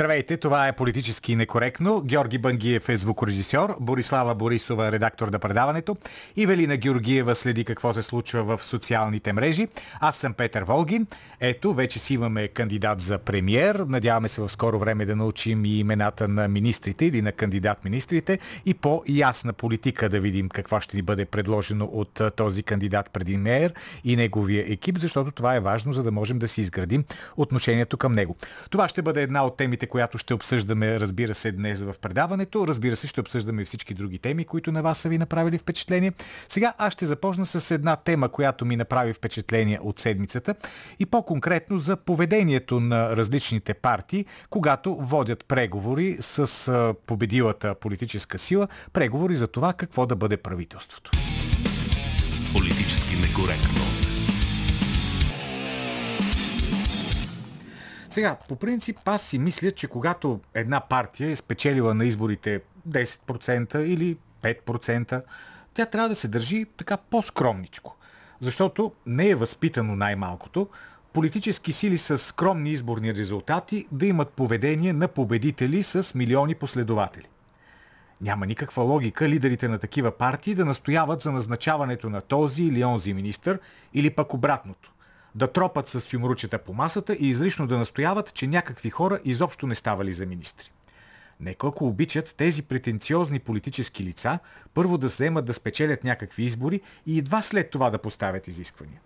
Здравейте, това е политически некоректно. Георги Бангиев е звукорежисьор, Борислава Борисова редактор на предаването и Велина Георгиева следи какво се случва в социалните мрежи. Аз съм Петър Волгин. Ето, вече си имаме кандидат за премьер. Надяваме се в скоро време да научим и имената на министрите или на кандидат-министрите и по-ясна политика да видим какво ще ни бъде предложено от този кандидат премьер и неговия екип, защото това е важно, за да можем да си изградим отношението към него. Това ще бъде една от темите, която ще обсъждаме, разбира се, днес в предаването. Разбира се, ще обсъждаме всички други теми, които на вас са ви направили впечатление. Сега аз ще започна с една тема, която ми направи впечатление от седмицата и по-конкретно за поведението на различните партии, когато водят преговори с победилата политическа сила, преговори за това какво да бъде правителството. Политически некоректно. Сега, по принцип, аз си мисля, че когато една партия е спечелила на изборите 10% или 5%, тя трябва да се държи така по-скромничко. Защото не е възпитано най-малкото политически сили с скромни изборни резултати да имат поведение на победители с милиони последователи. Няма никаква логика лидерите на такива партии да настояват за назначаването на този или онзи министър или пък обратното да тропат с сюмручета по масата и излишно да настояват, че някакви хора изобщо не ставали за министри. Нека ако обичат тези претенциозни политически лица, първо да вземат да спечелят някакви избори и едва след това да поставят изисквания.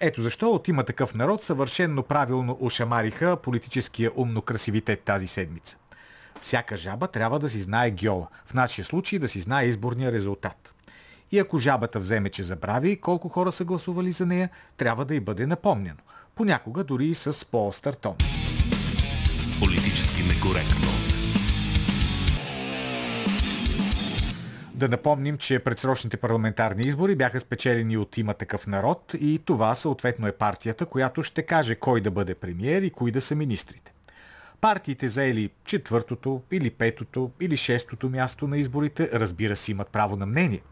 Ето защо от има такъв народ съвършенно правилно ошамариха политическия умно красивитет тази седмица. Всяка жаба трябва да си знае гьола, в нашия случай да си знае изборния резултат. И ако жабата вземе, че забрави колко хора са гласували за нея, трябва да й бъде напомнено. Понякога дори и с по-остър тон. Политически некоректно. Да напомним, че предсрочните парламентарни избори бяха спечелени от има такъв народ и това съответно е партията, която ще каже кой да бъде премиер и кои да са министрите. Партиите заели четвъртото или петото или шестото място на изборите, разбира се, имат право на мнение –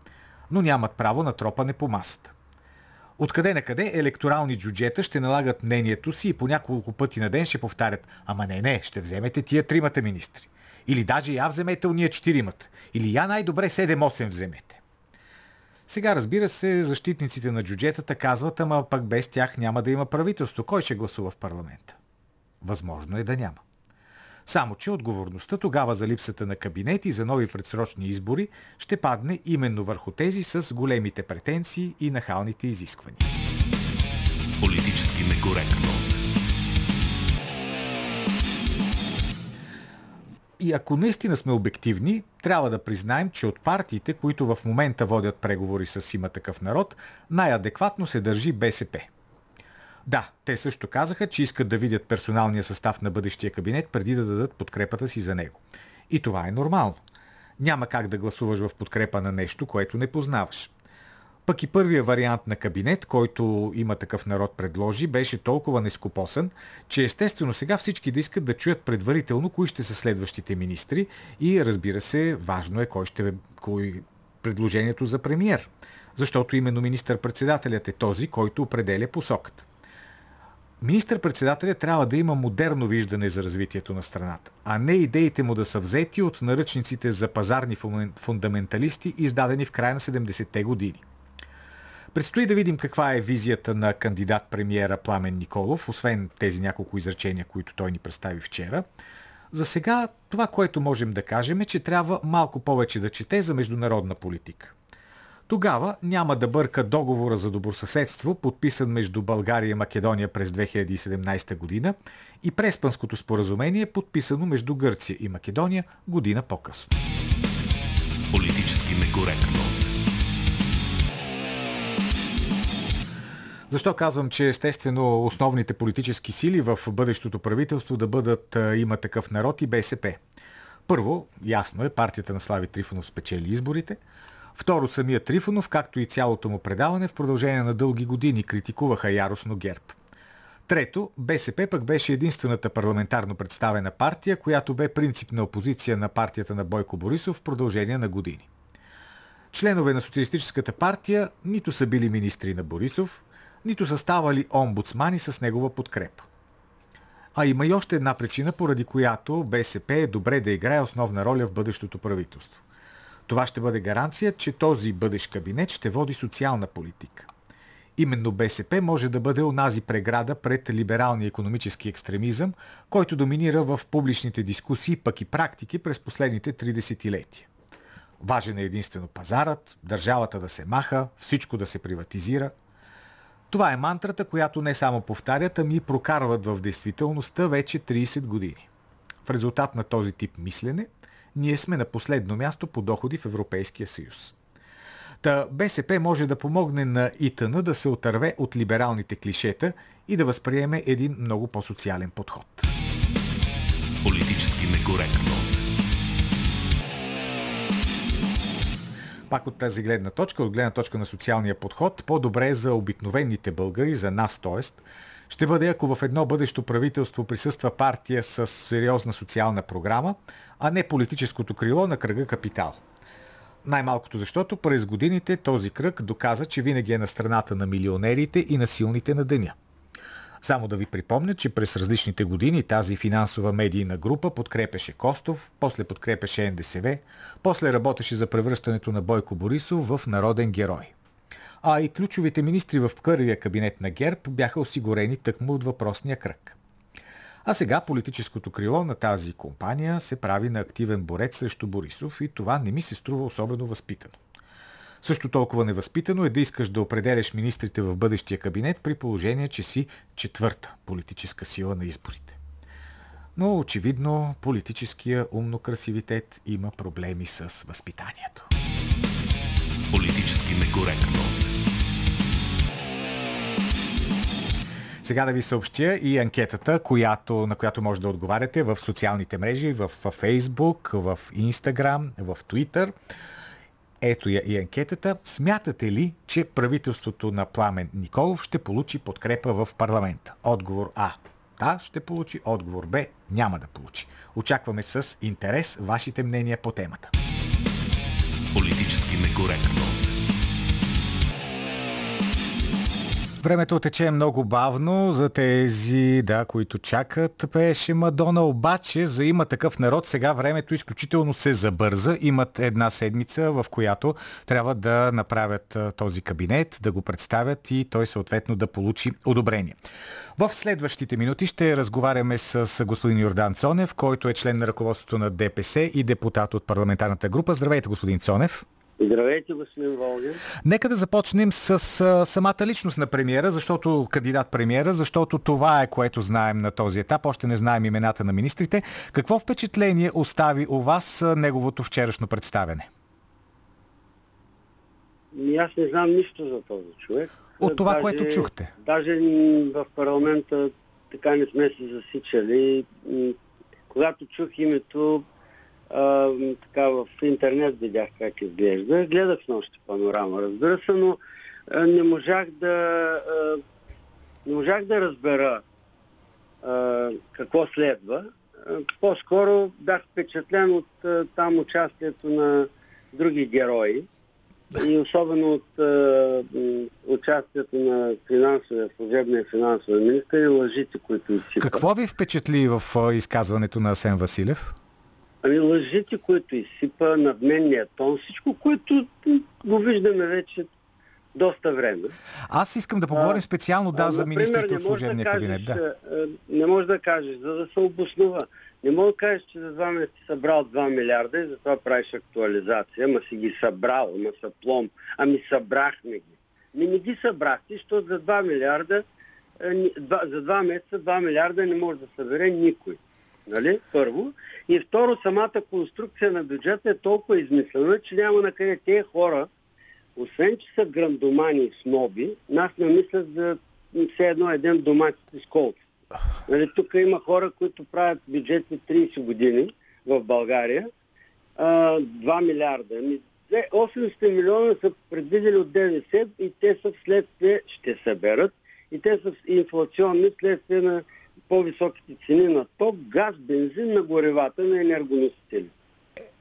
но нямат право на тропане по масата. Откъде на къде електорални джуджета ще налагат мнението си и по няколко пъти на ден ще повтарят «Ама не, не, ще вземете тия тримата министри». Или даже я вземете уния четиримата. Или я най-добре 7-8 вземете. Сега, разбира се, защитниците на джуджетата казват, ама пък без тях няма да има правителство. Кой ще гласува в парламента? Възможно е да няма. Само, че отговорността тогава за липсата на кабинети за нови предсрочни избори ще падне именно върху тези с големите претенции и нахалните изисквания. Политически некоректно. И ако наистина сме обективни, трябва да признаем, че от партиите, които в момента водят преговори с има такъв народ, най-адекватно се държи БСП – да, те също казаха, че искат да видят персоналния състав на бъдещия кабинет преди да дадат подкрепата си за него. И това е нормално. Няма как да гласуваш в подкрепа на нещо, което не познаваш. Пък и първия вариант на кабинет, който има такъв народ предложи, беше толкова нескопосан, че естествено сега всички да искат да чуят предварително кои ще са следващите министри и разбира се, важно е кой ще кой предложението за премиер. Защото именно министър-председателят е този, който определя посоката. Министър-председателя трябва да има модерно виждане за развитието на страната, а не идеите му да са взети от наръчниците за пазарни фундаменталисти, издадени в края на 70-те години. Предстои да видим каква е визията на кандидат-премиера Пламен Николов, освен тези няколко изречения, които той ни представи вчера. За сега това, което можем да кажем е, че трябва малко повече да чете за международна политика. Тогава няма да бърка договора за добросъседство, подписан между България и Македония през 2017 година и Преспанското споразумение, подписано между Гърция и Македония година по-късно. Политически некоректно. Защо казвам, че естествено основните политически сили в бъдещото правителство да бъдат има такъв народ и БСП? Първо, ясно е, партията на Слави Трифонов спечели изборите – Второ, самия Трифонов, както и цялото му предаване в продължение на дълги години критикуваха яростно ГЕРБ. Трето, БСП пък беше единствената парламентарно представена партия, която бе принципна опозиция на партията на Бойко Борисов в продължение на години. Членове на Социалистическата партия нито са били министри на Борисов, нито са ставали омбудсмани с негова подкрепа. А има и още една причина, поради която БСП е добре да играе основна роля в бъдещото правителство. Това ще бъде гаранция, че този бъдещ кабинет ще води социална политика. Именно БСП може да бъде онази преграда пред либералния економически екстремизъм, който доминира в публичните дискусии, пък и практики през последните 30 летия. Важен е единствено пазарът, държавата да се маха, всичко да се приватизира. Това е мантрата, която не само повтарят, ами прокарват в действителността вече 30 години. В резултат на този тип мислене, ние сме на последно място по доходи в Европейския съюз. Та БСП може да помогне на ИТН да се отърве от либералните клишета и да възприеме един много по-социален подход. Политически некоректно. Пак от тази гледна точка, от гледна точка на социалния подход, по-добре за обикновените българи, за нас т.е., ще бъде ако в едно бъдещо правителство присъства партия с сериозна социална програма, а не политическото крило на кръга капитал. Най-малкото защото през годините този кръг доказа, че винаги е на страната на милионерите и на силните на деня. Само да ви припомня, че през различните години тази финансова медийна група подкрепеше Костов, после подкрепеше НДСВ, после работеше за превръщането на Бойко Борисов в народен герой. А и ключовите министри в първия кабинет на ГЕРБ бяха осигурени тъкмо от въпросния кръг. А сега политическото крило на тази компания се прави на активен борец срещу Борисов и това не ми се струва особено възпитано. Също толкова невъзпитано е да искаш да определяш министрите в бъдещия кабинет при положение, че си четвърта политическа сила на изборите. Но очевидно политическия умно-красивитет има проблеми с възпитанието. Политически некоректно. Сега да ви съобщя и анкетата, която, на която може да отговаряте в социалните мрежи, в Facebook, в Instagram, в Twitter. Ето я и анкетата. Смятате ли, че правителството на Пламен Николов ще получи подкрепа в парламента? Отговор А. Да, ще получи. Отговор Б. Няма да получи. Очакваме с интерес вашите мнения по темата. Политически некоректно. Времето тече много бавно за тези, да, които чакат. Пееше Мадона, обаче за има такъв народ. Сега времето изключително се забърза. Имат една седмица, в която трябва да направят този кабинет, да го представят и той съответно да получи одобрение. В следващите минути ще разговаряме с господин Йордан Цонев, който е член на ръководството на ДПС и депутат от парламентарната група. Здравейте, господин Цонев. Здравейте, господин Волгин. Нека да започнем с а, самата личност на премиера, защото кандидат премиера, защото това е което знаем на този етап. Още не знаем имената на министрите. Какво впечатление остави у вас а, неговото вчерашно представене? И аз не знам нищо за този човек. От това, което чухте. Даже в парламента така не сме се засичали. Когато чух името, а, така в интернет видях как изглежда. Гледах нощи панорама, разбира се, но а, не можах да а, не можах да разбера а, какво следва. А, По-скоро бях впечатлен от а, там участието на други герои и особено от а, участието на финансовия, служебния финансовия министър и лъжите, които изсипа. Какво ви впечатли в а, изказването на Асен Василев? Ами лъжите, които изсипа, надменния тон, всичко, което го виждаме вече доста време. Аз искам да поговорим А, специално да А, за например, министрите от служебния да кабинет. кажеш, Да. Не може да кажеш, за да се обоснува. Не може да кажеш, че за два месеца събрал 2 милиарда и затова правиш актуализация, ама си ги събрал, ама са плом. Ами събрахме ги. Ми не ги събрахте, защото за 2 милиарда, два- за 2 месеца 2 милиарда не може да събере никой. Нали? Първо. И второ, самата конструкция на бюджета е толкова измислена, че няма на къде тези хора, освен че са грандомани и сноби, нас не мислят за все едно един домат с колко. Нали, тук има хора, които правят бюджети 30 години в България. А, 2 милиарда. Ами, Те 800 милиона са предвидели от ДДС и те са вследствие, ще съберат, и те са инфлационни вследствие на по-високите цени на ток, газ, бензин, на горевата, на енергоносители.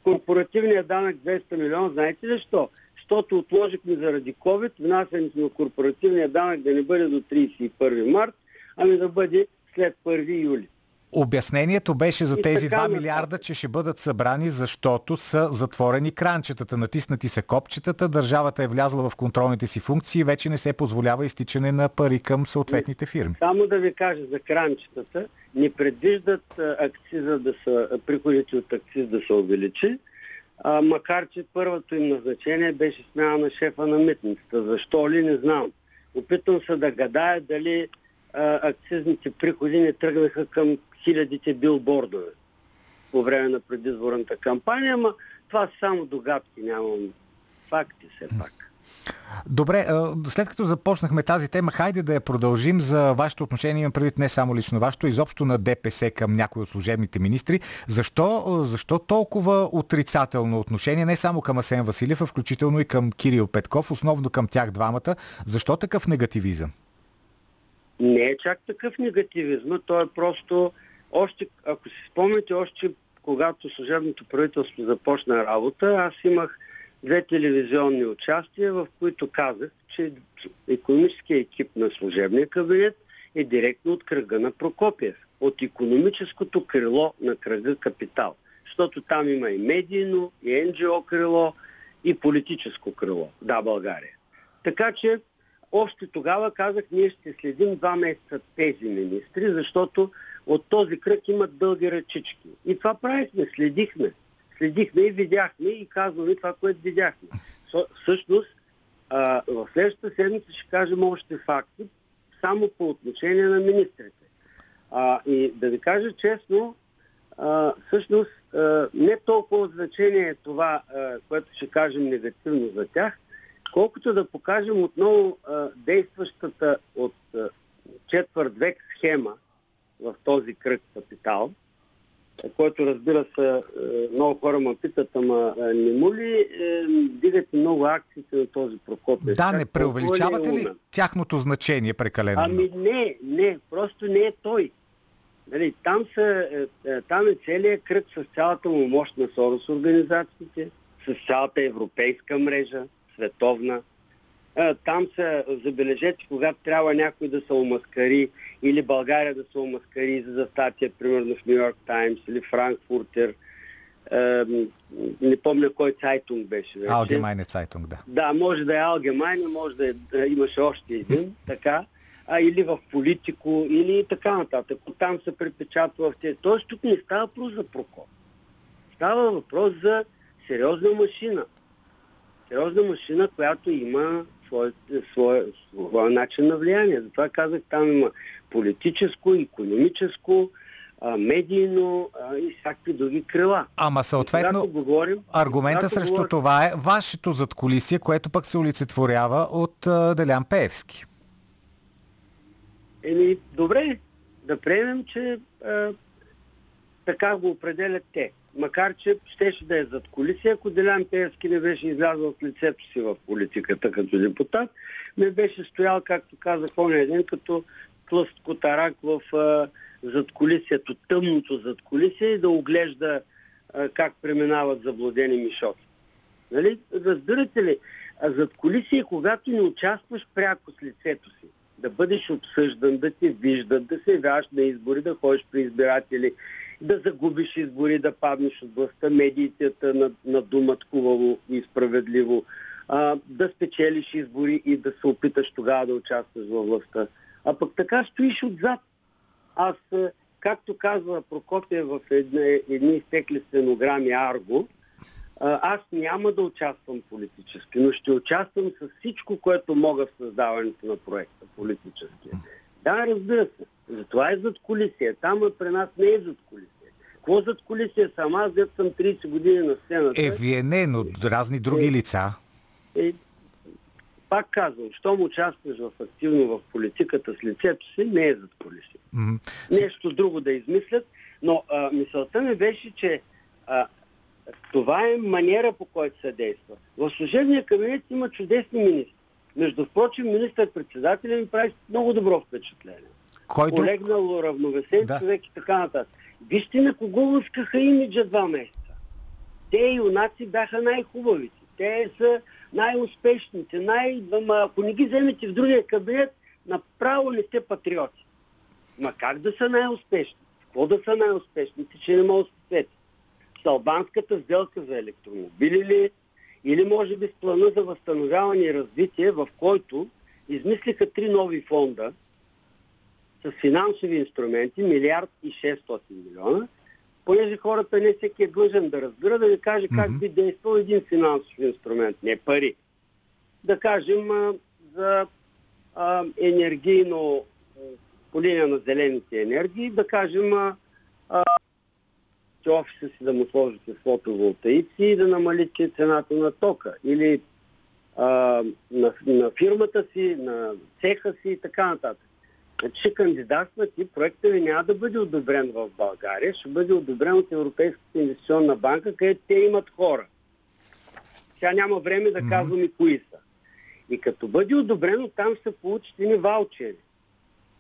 Корпоративният данък 200 милиона, знаете ли защо? Защото отложихме заради COVID внасянето на корпоративния данък да не бъде до 31 март, ами да бъде след 1 юли. Обяснението беше за И тези така 2 нататък. милиарда, че ще бъдат събрани, защото са затворени кранчетата, натиснати са копчетата, държавата е влязла в контролните си функции и вече не се позволява изтичане на пари към съответните фирми. Само да ви кажа за кранчетата, не предвиждат акциза да са, приходите от акциз да се увеличи, а, макар че първото им назначение беше смяна на шефа на митницата. Защо ли, не знам. Опитвам се да гадая дали а, акцизните приходи не тръгнаха към хилядите билбордове по време на предизборната кампания, ама това са само догадки, нямам факти все пак. Добре, след като започнахме тази тема, хайде да я продължим за вашето отношение, имам предвид не само лично вашето, изобщо на ДПС към някои от служебните министри. Защо, защо толкова отрицателно отношение, не само към Асен Василев, а включително и към Кирил Петков, основно към тях двамата? Защо такъв негативизъм? Не е чак такъв негативизм, то е просто, още, ако си спомняте, още когато служебното правителство започна работа, аз имах две телевизионни участия, в които казах, че економическия екип на служебния кабинет е директно от кръга на Прокопиев, от економическото крило на кръга Капитал. Защото там има и медийно, и НГО крило, и политическо крило. Да, България. Така че още тогава казах, ние ще следим два месеца тези министри, защото от този кръг имат дълги ръчички. И това правихме, следихме. Следихме и видяхме и казваме това, което видяхме. Всъщност, в следващата седмица ще кажем още факти, само по отношение на министрите. А, и да ви кажа честно, а, всъщност а, не толкова значение е това, а, което ще кажем негативно за тях, колкото да покажем отново а, действащата от а, четвърт век схема в този кръг капитал, който разбира се, а, много хора ме питат, ама а, не му ли е, дигате много акциите на този Прокопиев? Да, не е преувеличавате ли тяхното значение прекалено? Ами не, не, просто не е той. Нали, там, са, е, е, там е целият кръг с цялата му мощ на Сорос организациите, с цялата европейска мрежа, световна. Е, Там са, забележете, когато трябва някой да се омаскари или България да се омаскари за статия, примерно в Нью Йорк Таймс или Франкфуртер, е, не помня кой цайтунг беше вече. Алгемайне Цайтунг, да. Да, може да е Алгемайна, може да, е, да имаше още един, така, а или в политико, или така нататък. Там се препечатва в тези. Тоест тук не става въпрос за Прокоп. Става въпрос за сериозна машина. Сериозна машина, която има своя, своя, своя начин на влияние. Затова казах, там има политическо, економическо, медийно а, и всякакви други крила. Ама съответно, говорим, аргумента срещу говорим- това е вашето задколисие, което пък се олицетворява от а, Делян Пеевски. Еми, добре, да приемем, че а, така го определят те. Макар, че щеше да е зад колиси, ако Делян Пеевски не беше излязъл от лицето си в политиката като депутат, не беше стоял, както казах оня ден, като тлъст котарак в а, задколисието, тъмното задколисие и да оглежда а, как преминават заблудени мишоти. Нали? Разбирате ли, а зад колисие, когато не участваш пряко с лицето си, да бъдеш обсъждан, да те виждат, да се явяваш на избори, да ходиш при избиратели, да загубиш избори, да паднеш от властта, медиите на, надумат хубаво и справедливо, а, да спечелиш избори и да се опиташ тогава да участваш във властта. А пък така стоиш отзад. Аз, както казва Прокопия в едни, едни изтекли стенограми Арго, аз няма да участвам политически, но ще участвам с всичко, което мога в създаването на проекта политически. Да, разбира се. Затова е зад колисия. Там а при нас не е зад колисия. Какво зад колисия съм? Аз дет съм 30 години на сцената. Е, вие не, но разни други лица. Е, пак казвам, щом участваш в активно в политиката с лицето си, не е зад колисия. М. Нещо друго да измислят, но а, мисълта ми беше, че а, Това е манера по който се действа. В служебния кабинет има чудесни министри. Между прочим, министър-председателя ми прави много добро впечатление. Кой друг? Олегнал, уравновесен Да. човек и така нататък. Вижте на кого лъскаха имиджа два месеца. Те юнаци бяха най-хубавите. Те са най-успешните. Най... Ако не ги вземете в другия кабинет, направо не сте патриоти. Ма как да са най-успешни? Какво да са най-успешните, че не могат да се сетят? С албанската сделка за електромобили ли? Или може би с плана за възстановяване и развитие, в който измислиха три нови фонда с финансови инструменти, милиард и 600 милиона, понеже хората не всеки е длъжен да разбира, да ви каже как би действал един финансов инструмент, не пари. Да кажем а, за а, енергийно по линия на зелените енергии, да кажем а, че офиса си да му сложите с фотоволтаици и да намалите цената на тока. Или а, на, на фирмата си, на цеха си и така нататък. Значи ще кандидатстват и проектът ви няма да бъде одобрен в България, ще бъде одобрен от Европейската инвестиционна банка, където те имат хора. Сега няма време да казвам и кои са. И като бъде одобрено, там ще получите ни ваучери.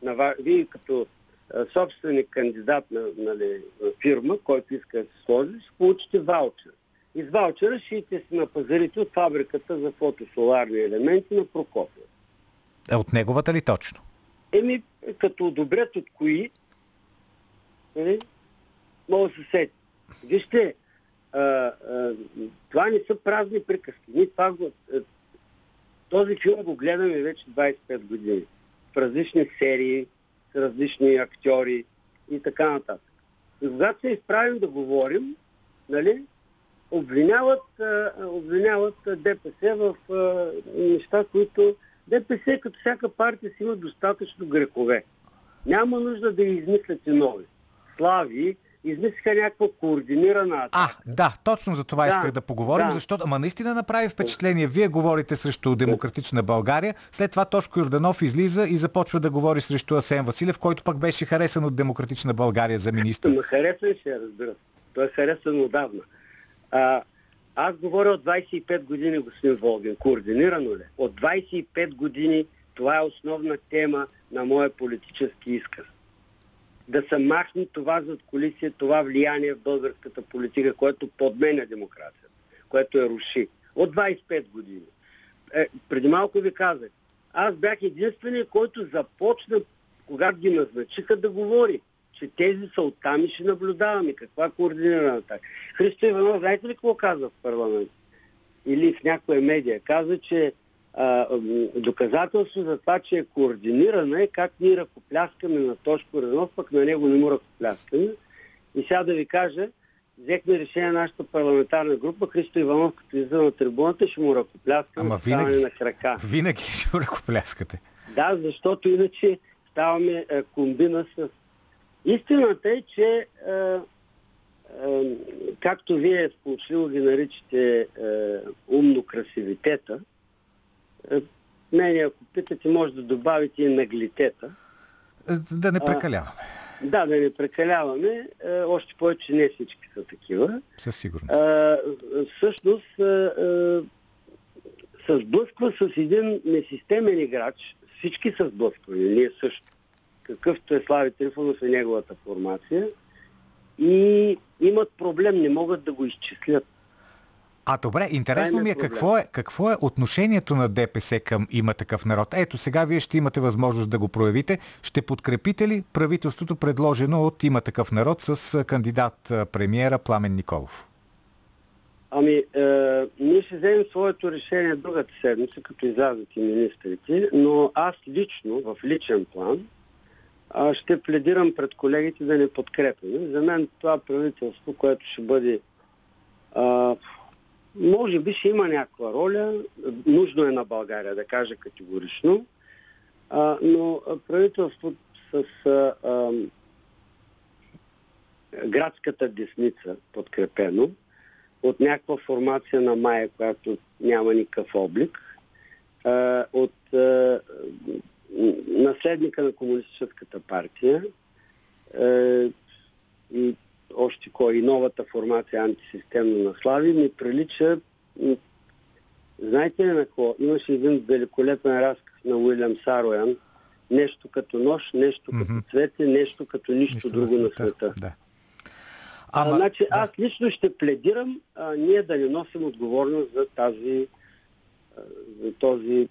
На, вие като а, собственик кандидат на, нали, на фирма, който иска да се сложи, ще получите ваучер. И с ваучера ще идете си на пазарите от фабриката за фотосоларни елементи на Прокопия. Е, От неговата ли точно? Еми, като одобрят от кои, нали, мога да се сети. Вижте, а, а, това не са празни приказки. Ние това го, а, този филм го гледаме вече 25 години. В различни серии, различни актьори и така нататък. И когато се изправим да говорим, нали, обвиняват, обвиняват ДПС в неща, които ДПС като всяка партия си има достатъчно грехове. Няма нужда да измисляте нови. Слави, измислиха някаква координирана атака. А, да, точно за това Да, исках да поговорим, да. защото, ама наистина направи впечатление. Вие говорите срещу демократична България, след това Тошко Йорданов излиза и започва да говори срещу Асен Василев, който пък беше харесан от демократична България за министър. Ма харесва ли се, разбира се. Той е харесван отдавна. А, аз говоря от 25 години, господин Волгин. Координирано ли? От 25 години това е основна тема на моя политически изказ. Да се махне това зад колисие, това влияние в българската политика, което подменя демокрацията, което я руши. От 25 години. Е, преди малко ви казах, аз бях единственият, който започна, когато ги назначиха, да говори че тези са оттам и ще наблюдаваме. Каква координирана така. Христо Иванов, знаете ли какво каза в парламент? Или в някоя медия? Каза, че а, доказателство за това, че е координирана е как ние ръкопляскаме на Тошко Ренов, пък на него не му ръкопляскаме. И сега да ви кажа, взехме решение на нашата парламентарна група, Христо Иванов, като излиза на трибуната, ще му ръкопляскаме Ама винаги. на крака. Винаги ще ръкопляскате. Да, защото иначе ставаме е, комбина с... Истината е, че е, е, както вие сполучливо ги наричате е, умно красивитета, мене, ако питате, може да добавите и наглитета. Е, Да не прекаляваме, Да, да не прекаляваме, е, още повече не всички са такива. със сигурност. А, всъщност а, а, се сблъсква с един несистемен играч. Всички са сблъсквани, ние също. Какъвто е Слави Трифонов и неговата формация. И имат проблем, не могат да го изчислят. А добре, интересно ми е какво е, какво е отношението на ДПС към има такъв народ. Ето сега вие ще имате възможност да го проявите. Ще подкрепите ли правителството предложено от има такъв народ с кандидат премиера Пламен Николов? Ами, е, ние ще вземем своето решение другата седмица, като излязат и министрите, но аз лично, в личен план, ще пледирам пред колегите да не подкрепяме. За мен това правителство, което ще бъде а, може би ще има някаква роля, нужно е на България да кажа категорично, а, но а, правителство с а, а, градската десница подкрепено, от някаква формация на Майя, която няма никакъв облик, а, от а, наследника на Комунистическата партия а, и още кой и новата формация антисистемно на Слави ми прилича знаете ли на какво? Имаше един великолепен разказ на Уилям Сароян нещо като нощ, нещо като Мгм. цвете, нещо като нищо, Нищо друго на света. Да. А, Ама, значи, да. аз лично ще пледирам а, ние да не носим отговорност за тази а, за този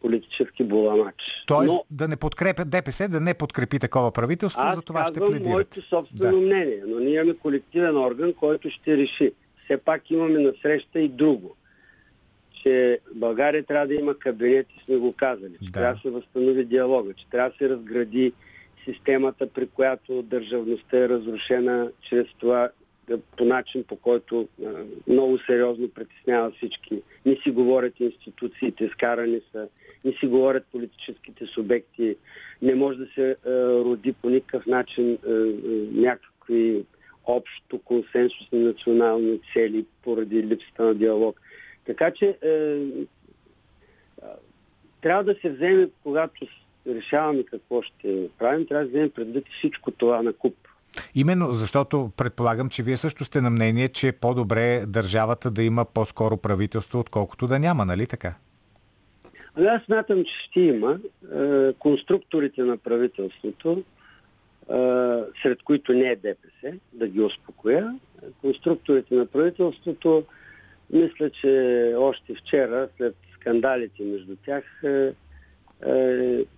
политически буламач. Тоест Но да не подкрепят ДПС, да не подкрепи такова правителство, аз за това ще пледирате. моето собствено Да. мнение, но ние имаме колективен орган, който ще реши. Все пак имаме насреща и друго. Че България трябва да има кабинет и сме го казали. Че Да. трябва да се възстанови диалога, че трябва да се разгради системата, при която държавността е разрушена чрез това по начин, по който много сериозно притеснява всички. Не си говорят институциите, скарани са, не си говорят политическите субекти, не може да се роди по никакъв начин някакви общо консенсусни национални цели поради липсата на диалог. Така че трябва да се вземе, когато решаваме какво ще правим, трябва да вземем предвид всичко това на куп. Именно защото предполагам, че вие също сте на мнение, че е по-добре държавата да има по-скоро правителство, отколкото да няма, нали така? Аз смятам, че ще има е, конструкторите на правителството, е, сред които не е ДПС, да ги успокоя. Конструкторите на правителството, мисля, че още вчера, след скандалите между тях, е,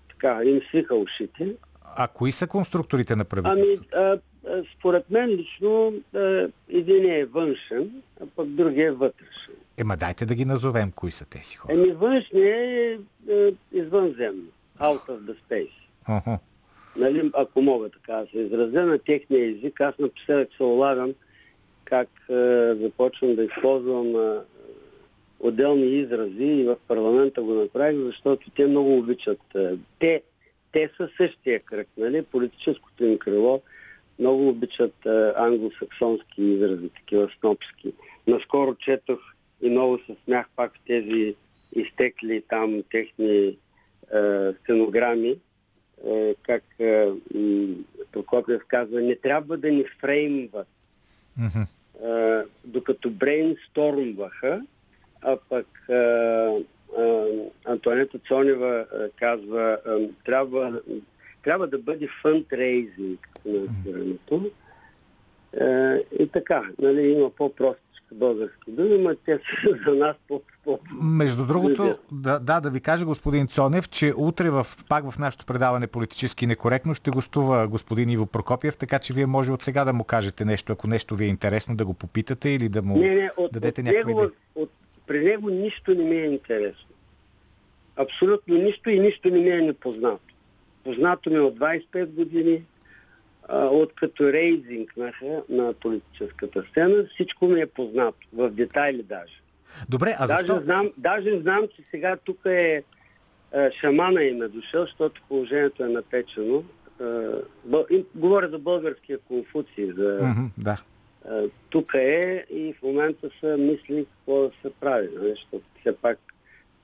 така, им свиха ушите. А кои са конструкторите на Ами, правителството? а, а, според мен лично а, един е външен, а пък другия е вътрешен. Ема дайте да ги назовем кои са тези хора. Еми външният е, е извънземно, out of the space. Охо. Нали, ако мога така да се изразя на техния език, аз напоследък се улавям как е, започвам да използвам е, отделни изрази и в парламента го направих, защото те много обичат. Е, те, те са същия кръг, нали? политическото им крило много обичат е, англосаксонски изрази, такива снопски. Наскоро четох и много се смях пак в тези изтекли там техни е, стенограми, е, как м, Прокопиев казва, не трябва да ни фреймват, Мгм. е, докато брейнстормваха, а пък е, Антуанета Цонева казва, трябва, трябва да бъде фъндрейзинг финансирането. И така, нали, има по-простички български думи, но те са за нас по Между другото, да, да, да ви кажа господин Цонев, че утре в, пак в нашото предаване политически некоректно ще гостува господин Иво Прокопиев, така че вие може от сега да му кажете нещо, ако нещо ви е интересно, да го попитате или да му Не, не, от, дадете от някаква него, идея. от, при него нищо не ми е интересно. Абсолютно нищо и нищо не ми е непознато. Познато ми е от 25 години, а, от като рейзинг на, на политическата сцена, всичко ми е познато, в детайли даже. Добре, а даже, защо? знам, даже знам, че сега тук е, е шамана им е дошъл, защото положението е напечено. Е, бъл, и, говоря за българския конфуций, за Мгм, да. Тук е и в момента са мисли какво да се прави, нали? защото все пак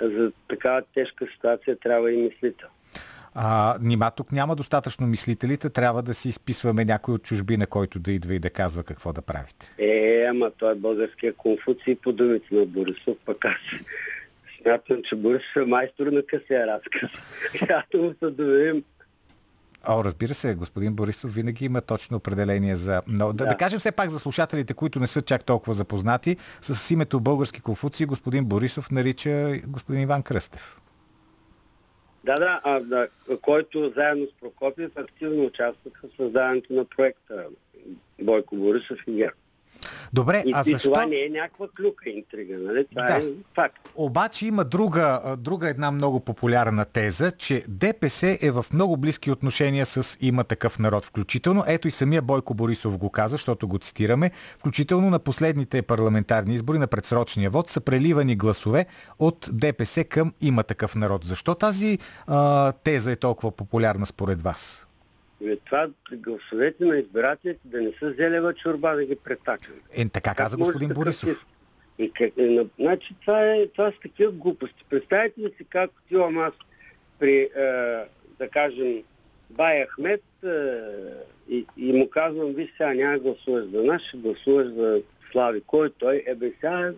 за такава тежка ситуация трябва и мислител. А, нима тук няма достатъчно мислителите, трябва да си изписваме някой от чужбина, който да идва и да казва какво да правите. Е, ама той е българския конфуций по думите на Борисов, пък аз смятам, че Борисов е майстор на късия разказ. Трябва да му се доверим. О, разбира се, господин Борисов винаги има точно определение за... Но, да, да. Да. кажем все пак за слушателите, които не са чак толкова запознати, с името Български Конфуций господин Борисов нарича господин Иван Кръстев. Да, да, а, да, който заедно с Прокопиев активно участваха в създаването на проекта Бойко Борисов и ГЕРБ. Добре, И, а и защо... това не е някаква клюка интрига, нали? Това Да. е факт. Обаче има друга, друга една много популярна теза, че ДПС е в много близки отношения с има такъв народ. Включително, ето и самия Бойко Борисов го каза, защото го цитираме, включително на последните парламентарни избори на предсрочния вод са преливани гласове от ДПС към има такъв народ. Защо тази а, теза е толкова популярна според вас? И това гласовете на избирателите да не са зелева чорба да ги претакаме. Е, така каза Как господин Борисов. И как, е, на- значи това, е, това са такива глупости. Представете ли си как отивам аз при, е, да кажем, Бай Ахмед е, и, и му казвам, виж сега няма гласуваш за нас, ще гласуваш за Слави. Кой е той? Е, бе сега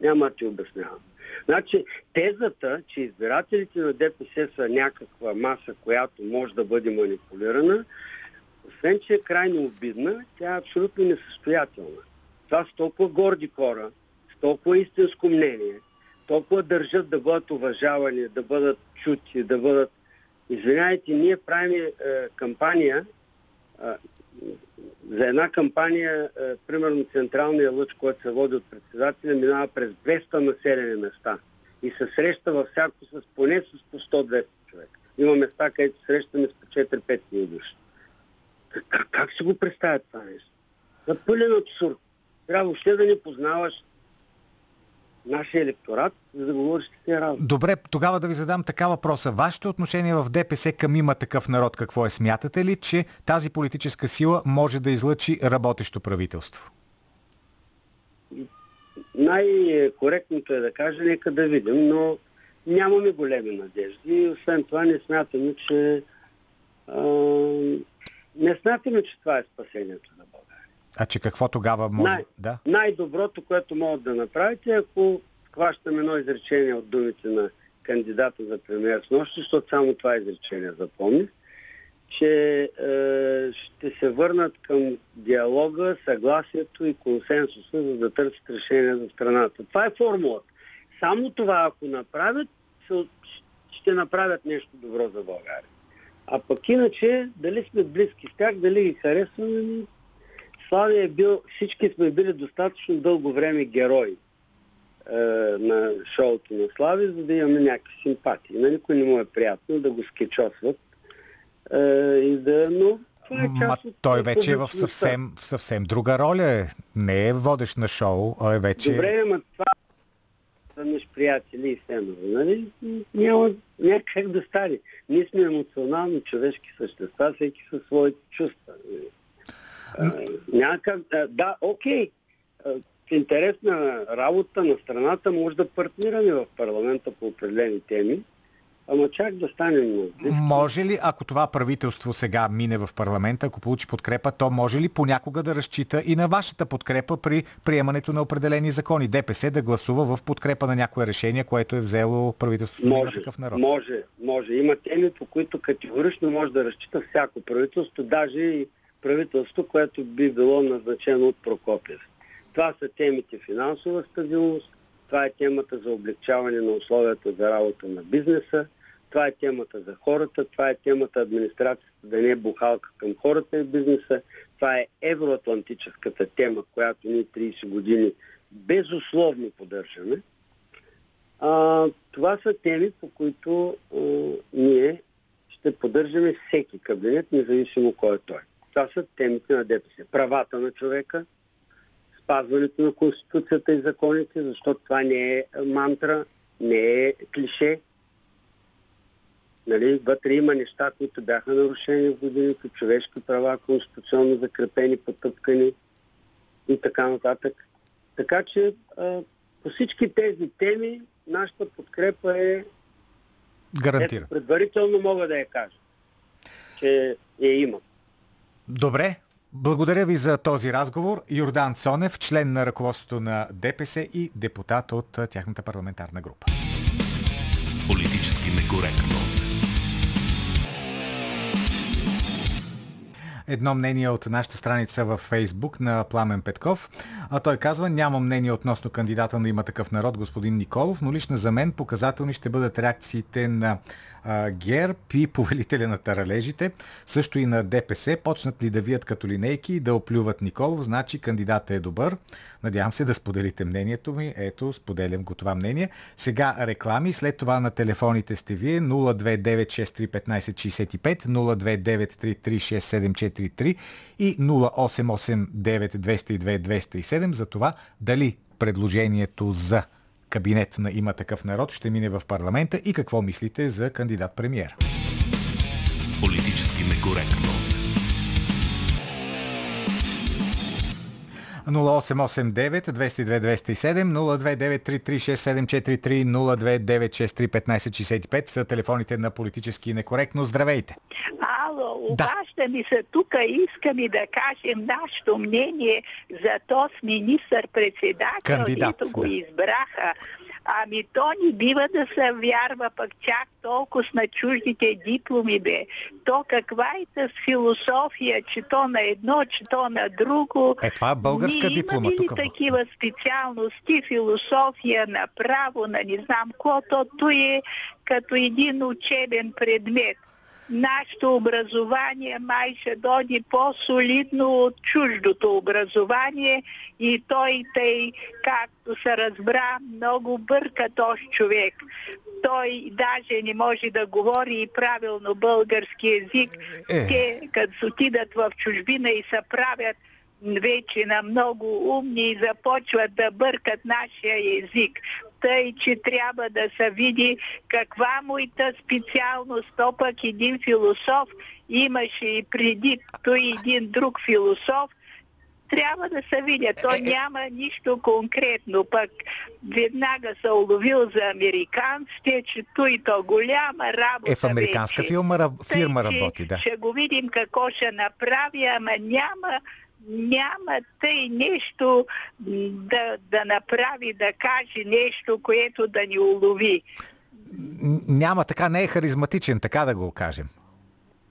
няма да ти обяснявам. Значи, тезата, че избирателите на ДПС са някаква маса, която може да бъде манипулирана, освен, че е крайно обидна, тя е абсолютно несъстоятелна. Това са толкова горди хора, с толкова истинско мнение, толкова държат да бъдат уважавани, да бъдат чути, да бъдат... Извинявайте, ние правим е, кампания, за една кампания, е, примерно Централния лъч, който се води от председателя, минава през 200 населени места и се среща във всяко с поне с по 100-200 човека. Има места, където срещаме с по 4-5 души. Как, как си го представят това нещо? За пълен абсурд. Трябва въобще да не познаваш нашия електорат, за да говориш тези работи. Добре, тогава да ви задам така въпроса. Вашето отношение в ДПС към има такъв народ какво е? Смятате ли, че тази политическа сила може да излъчи работещо правителство? Най-коректното е да кажа, нека да видим, но нямаме големи надежди. Освен това не смятаме, че а, не смятаме, че това е спасението на. А че какво тогава може Най- да? Най-доброто, което могат да направите, е ако хващаме едно изречение от думите на кандидата за премьер с нощи, защото само това изречение запомних, че е, ще се върнат към диалога, съгласието и консенсуса, за да търсят решение за страната. Това е формулата. Само това, ако направят, ще, направят нещо добро за България. А пък иначе, дали сме близки с тях, дали ги харесваме, Слави е бил, всички сме били достатъчно дълго време герои е, на шоуто на Слави, за да имаме някакви симпатии. На никой не му е приятно да го скетчосват. Е, и да, но това е част от той вече е в съвсем, в съвсем друга роля. Не е водещ на шоу, а е вече... Добре, ама това са меж приятели и фенове, нали? Няма, няма как да стане. Ние сме емоционални човешки същества, всеки със своите чувства. нали? А, няма как... а, Да, окей. В интерес на работа на страната може да партнираме в парламента по определени теми, ама чак да близки. Може ли, ако това правителство сега мине в парламента, ако получи подкрепа, то може ли понякога да разчита и на вашата подкрепа при приемането на определени закони? ДПС да гласува в подкрепа на някое решение, което е взело правителството на Може, такъв народ? може, може. Има теми, по които категорично може да разчита всяко правителство, даже и правителство, което би било назначено от Прокопиев. Това са темите финансова стабилност, това е темата за облегчаване на условията за работа на бизнеса, това е темата за хората, това е темата администрацията да не е бухалка към хората и бизнеса, това е евроатлантическата тема, която ние 30 години безусловно поддържаме. А, това са теми, по които а, ние ще поддържаме всеки кабинет, независимо кой е той. Това са темите на ДПС. Правата на човека, спазването на Конституцията и законите, защото това не е мантра, не е клише. Нали, вътре има неща, които бяха нарушени в годините, човешки права, конституционно закрепени, потъпкани и така нататък. Така че а, по всички тези теми нашата подкрепа е, Гарантира. ето, предварително мога да я кажа, че я има. Добре, благодаря ви за този разговор. Йордан Цонев, член на ръководството на ДПС и депутат от тяхната парламентарна група. Политически некоректно. Едно мнение от нашата страница във Фейсбук на Пламен Петков. А той казва, няма мнение относно кандидата на има такъв народ, господин Николов, но лично за мен показателни ще бъдат реакциите на ГЕРБ и повелителя на таралежите, също и на ДПС. Почнат ли да вият като линейки и да оплюват Николов, значи кандидатът е добър. Надявам се да споделите мнението ми. Ето, споделям го това мнение. Сега реклами, след това на телефоните сте вие 029631565, 029336743 и 0889202207 за това дали предложението за кабинет на има такъв народ ще мине в парламента и какво мислите за кандидат премьер. Политически некоректно. 0889 202 207 029 029 1565 са телефоните на политически некоректно. Здравейте! Ало, обажда ми се тук, искаме да кажем нашето мнение за този министър-председател, Кандидат, които го да. избраха. Ами то не бива да се вярва пък чак толкова на чуждите дипломи, бе. То каква е тази философия, че то на едно, че то на друго. Е, това е българска Ние диплома имаме ли тук в- такива специалности, философия на право, на не знам какво, то е като един учебен предмет. Нашето образование май ще доди по-солидно от чуждото образование и той тъй, както се разбра, много бърка този човек. Той даже не може да говори и правилно български език. Е. Те, като отидат в чужбина и се правят вече на много умни и започват да бъркат нашия език. Тъй, че трябва да се види каква му и та специалност. То пък един философ имаше и преди той един друг философ, трябва да се видя. То няма нищо конкретно. Пък веднага се уловил за американците, че той то голяма работа Е, в американска вече. фирма, фирма работи, да. Ще го видим какво ще направи, ама няма няма тъй нещо да, да направи, да каже нещо, което да ни улови. Няма така, не е харизматичен, така да го кажем.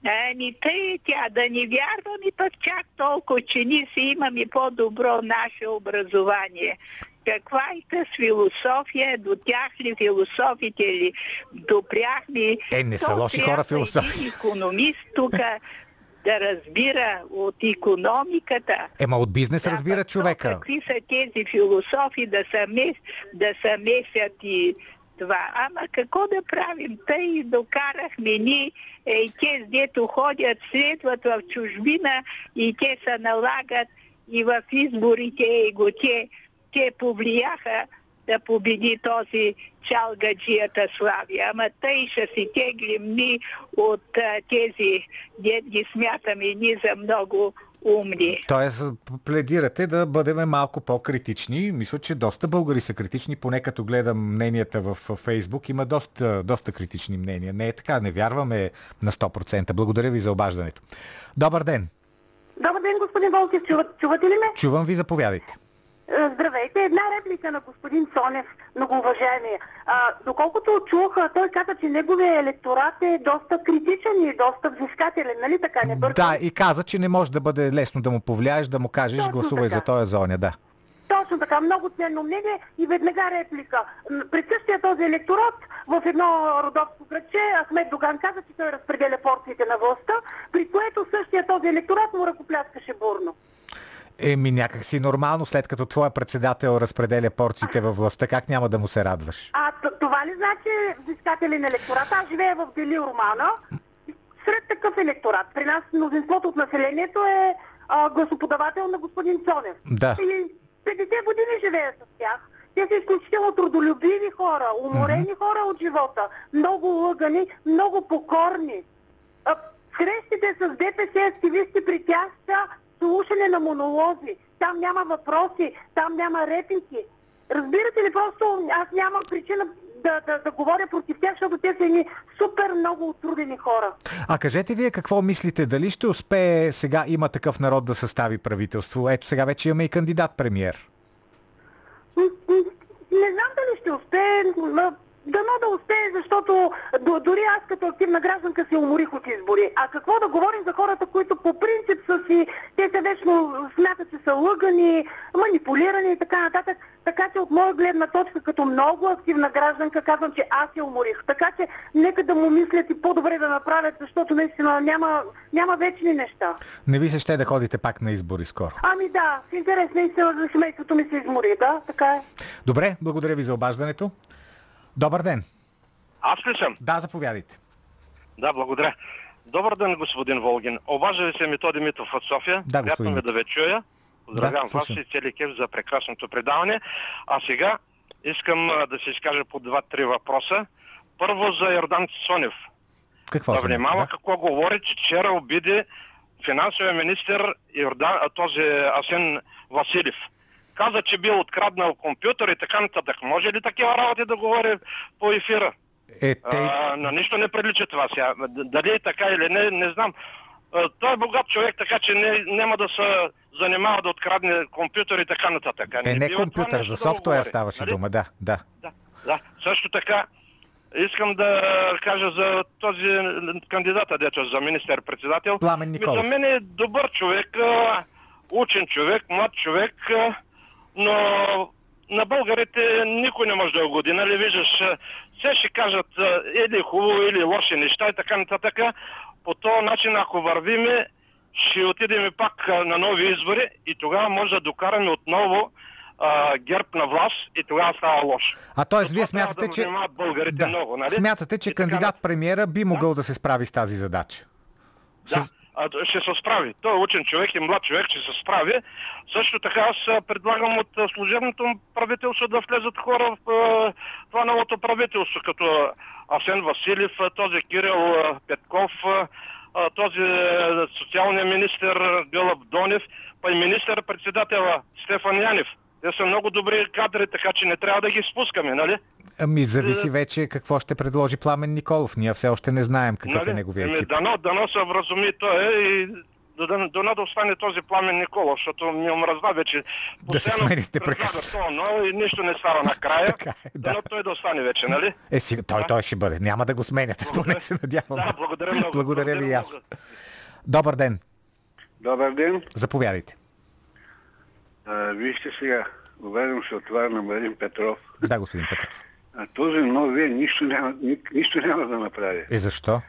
Ами тъй тя да ни вярвам и пък чак толкова, че ние си имаме по-добро наше образование. Каква е тази философия? До тях ли философите ли допряхме? Е, не са лоши хора философи. Един економист тук да разбира от економиката. Ема от бизнес Да, разбира човека. Какви са тези философи да се, мес, да се месят и това. Ама какво да правим? Тъй докарахме ни, е, и те, дето ходят, следват в чужбина и те се налагат и в изборите, и го те, те повлияха да победи този чалгаджията Славия. Ама тъй ще си теглим ни от а, тези, де ги смятаме ни за много умни. Тоест, пледирате да бъдем малко по-критични. Мисля, че доста българи са критични, поне като гледам мненията в Фейсбук. Има доста, доста критични мнения. Не е така, не вярваме на 100%. Благодаря ви за обаждането. Добър ден! Добър ден, господин Волкев. Чуват, чувате ли ме? Чувам ви, заповядайте. Здравейте. Една реплика на господин Цонев, многоуважаемия. А, доколкото чух, той каза, че неговия електорат е доста критичен и доста взискателен, нали така? Не бъркам? Да, и каза, че не може да бъде лесно да му повлияеш, да му кажеш Точно гласувай така. за този зоня. Да. Точно така, много ценно мнение и веднага реплика. При същия този електорат в едно родовско градче Ахмед Доган каза, че той разпределя порциите на властта, при което същия този електорат му ръкопляскаше бурно. Еми някак си нормално, след като твоя председател разпределя порциите във властта, как няма да му се радваш? А това ли значи взискателен електорат? Аз живея в Дели Романа. Сред такъв електорат. При нас мнозинството от населението е а, гласоподавател на господин Цонев. Да. И 50 години живея с тях. Те са изключително трудолюбиви хора, уморени хора от живота, много лъгани, много покорни. А, срещите с ДПС активисти при тях са слушане на монолози. Там няма въпроси, там няма реплики. Разбирате ли, просто аз нямам причина да, да, да говоря против тях, защото те са едни супер много отрудени хора. А кажете вие какво мислите? Дали ще успее сега има такъв народ да състави правителство? Ето сега вече имаме и кандидат премьер. Не знам дали ще успее. Дано да успее, защото дори аз като активна гражданка се уморих от избори. А какво да говорим за хората, които по принцип са си, те се вечно смятат, че са лъгани, манипулирани и така нататък. Така че от моя гледна точка, като много активна гражданка, казвам, че аз се уморих. Така че нека да му мислят и по-добре да направят, защото наистина няма, няма вечни неща. Не ви се ще да ходите пак на избори скоро. Ами да, в интерес на истина за семейството ми се измори, да, така е. Добре, благодаря ви за обаждането. Добър ден. Аз ли съм? Да, заповядайте. Да, благодаря. Добър ден, господин Волгин. Обажда ви се Методи Митов от София. Да, Приятно господин ми да ви чуя. Поздравявам Да, вас и цели кеф за прекрасното предаване. А сега искам а, да се изкажа по два-три въпроса. Първо за Йордан Цонев. Какво Да внимава Да. какво говори, че вчера обиди финансовия министр Йордан, този Асен Василев. Каза, че бил откраднал компютър и така нататък. Може ли такива работи да говори по ефира? Е, те... А, на нищо не прилича това сега. Дали е така или не, не знам. А, той е богат човек, така че не, няма да се занимава да открадне компютър и така нататък. Е, не това компютър, за да софтуер говори, ставаше нали? дума, да, да. Да, да. Също така, искам да кажа за този кандидата, дето за министър-председател. Пламен Николов. За мен е добър човек, учен човек, млад човек, но на българите никой не може да го годи, нали виждаш, все ще кажат или хубаво, или лоши неща и така нататък. По този начин, ако вървиме, ще отидем пак а, на нови избори и тогава може да докараме отново а, герб на власт и тогава става лошо. А т.е. Вие смятате, да че... българите много, нали? Смятате, че И кандидат премиера би могъл да се справи с тази задача. Да, С- ще се справи. Той е учен човек и млад човек, ще се справи. Също така аз предлагам от служебното правителство да влезат хора в това новото правителство, като Асен Василев, този Кирил Петков, този социалния министр Гълъб Донев, па и министър-председателя Стефан Янев. Те са много добри кадри, така че не трябва да ги спускаме, нали? Ами зависи вече какво ще предложи Пламен Николов. Ние все още не знаем какъв е неговия Еми, екип. дано, дано се вразуми той и дано, дано да остане този пламен Никола, защото ми омръзна вече. Да се смените прекъснато. то, но и нищо не става накрая. Така е, да. Дано той да остане вече, нали? Е, сега, той, той ще бъде. Няма да го сменяте, поне се надявам. Да, благодаря много. Благодаря ви и аз. Добър ден. Добър ден. Заповядайте. А, вижте сега, говорим се от това на Марин Петров. Да, господин Петров. А този новия нищо няма, ни, нищо няма да направи. И защо?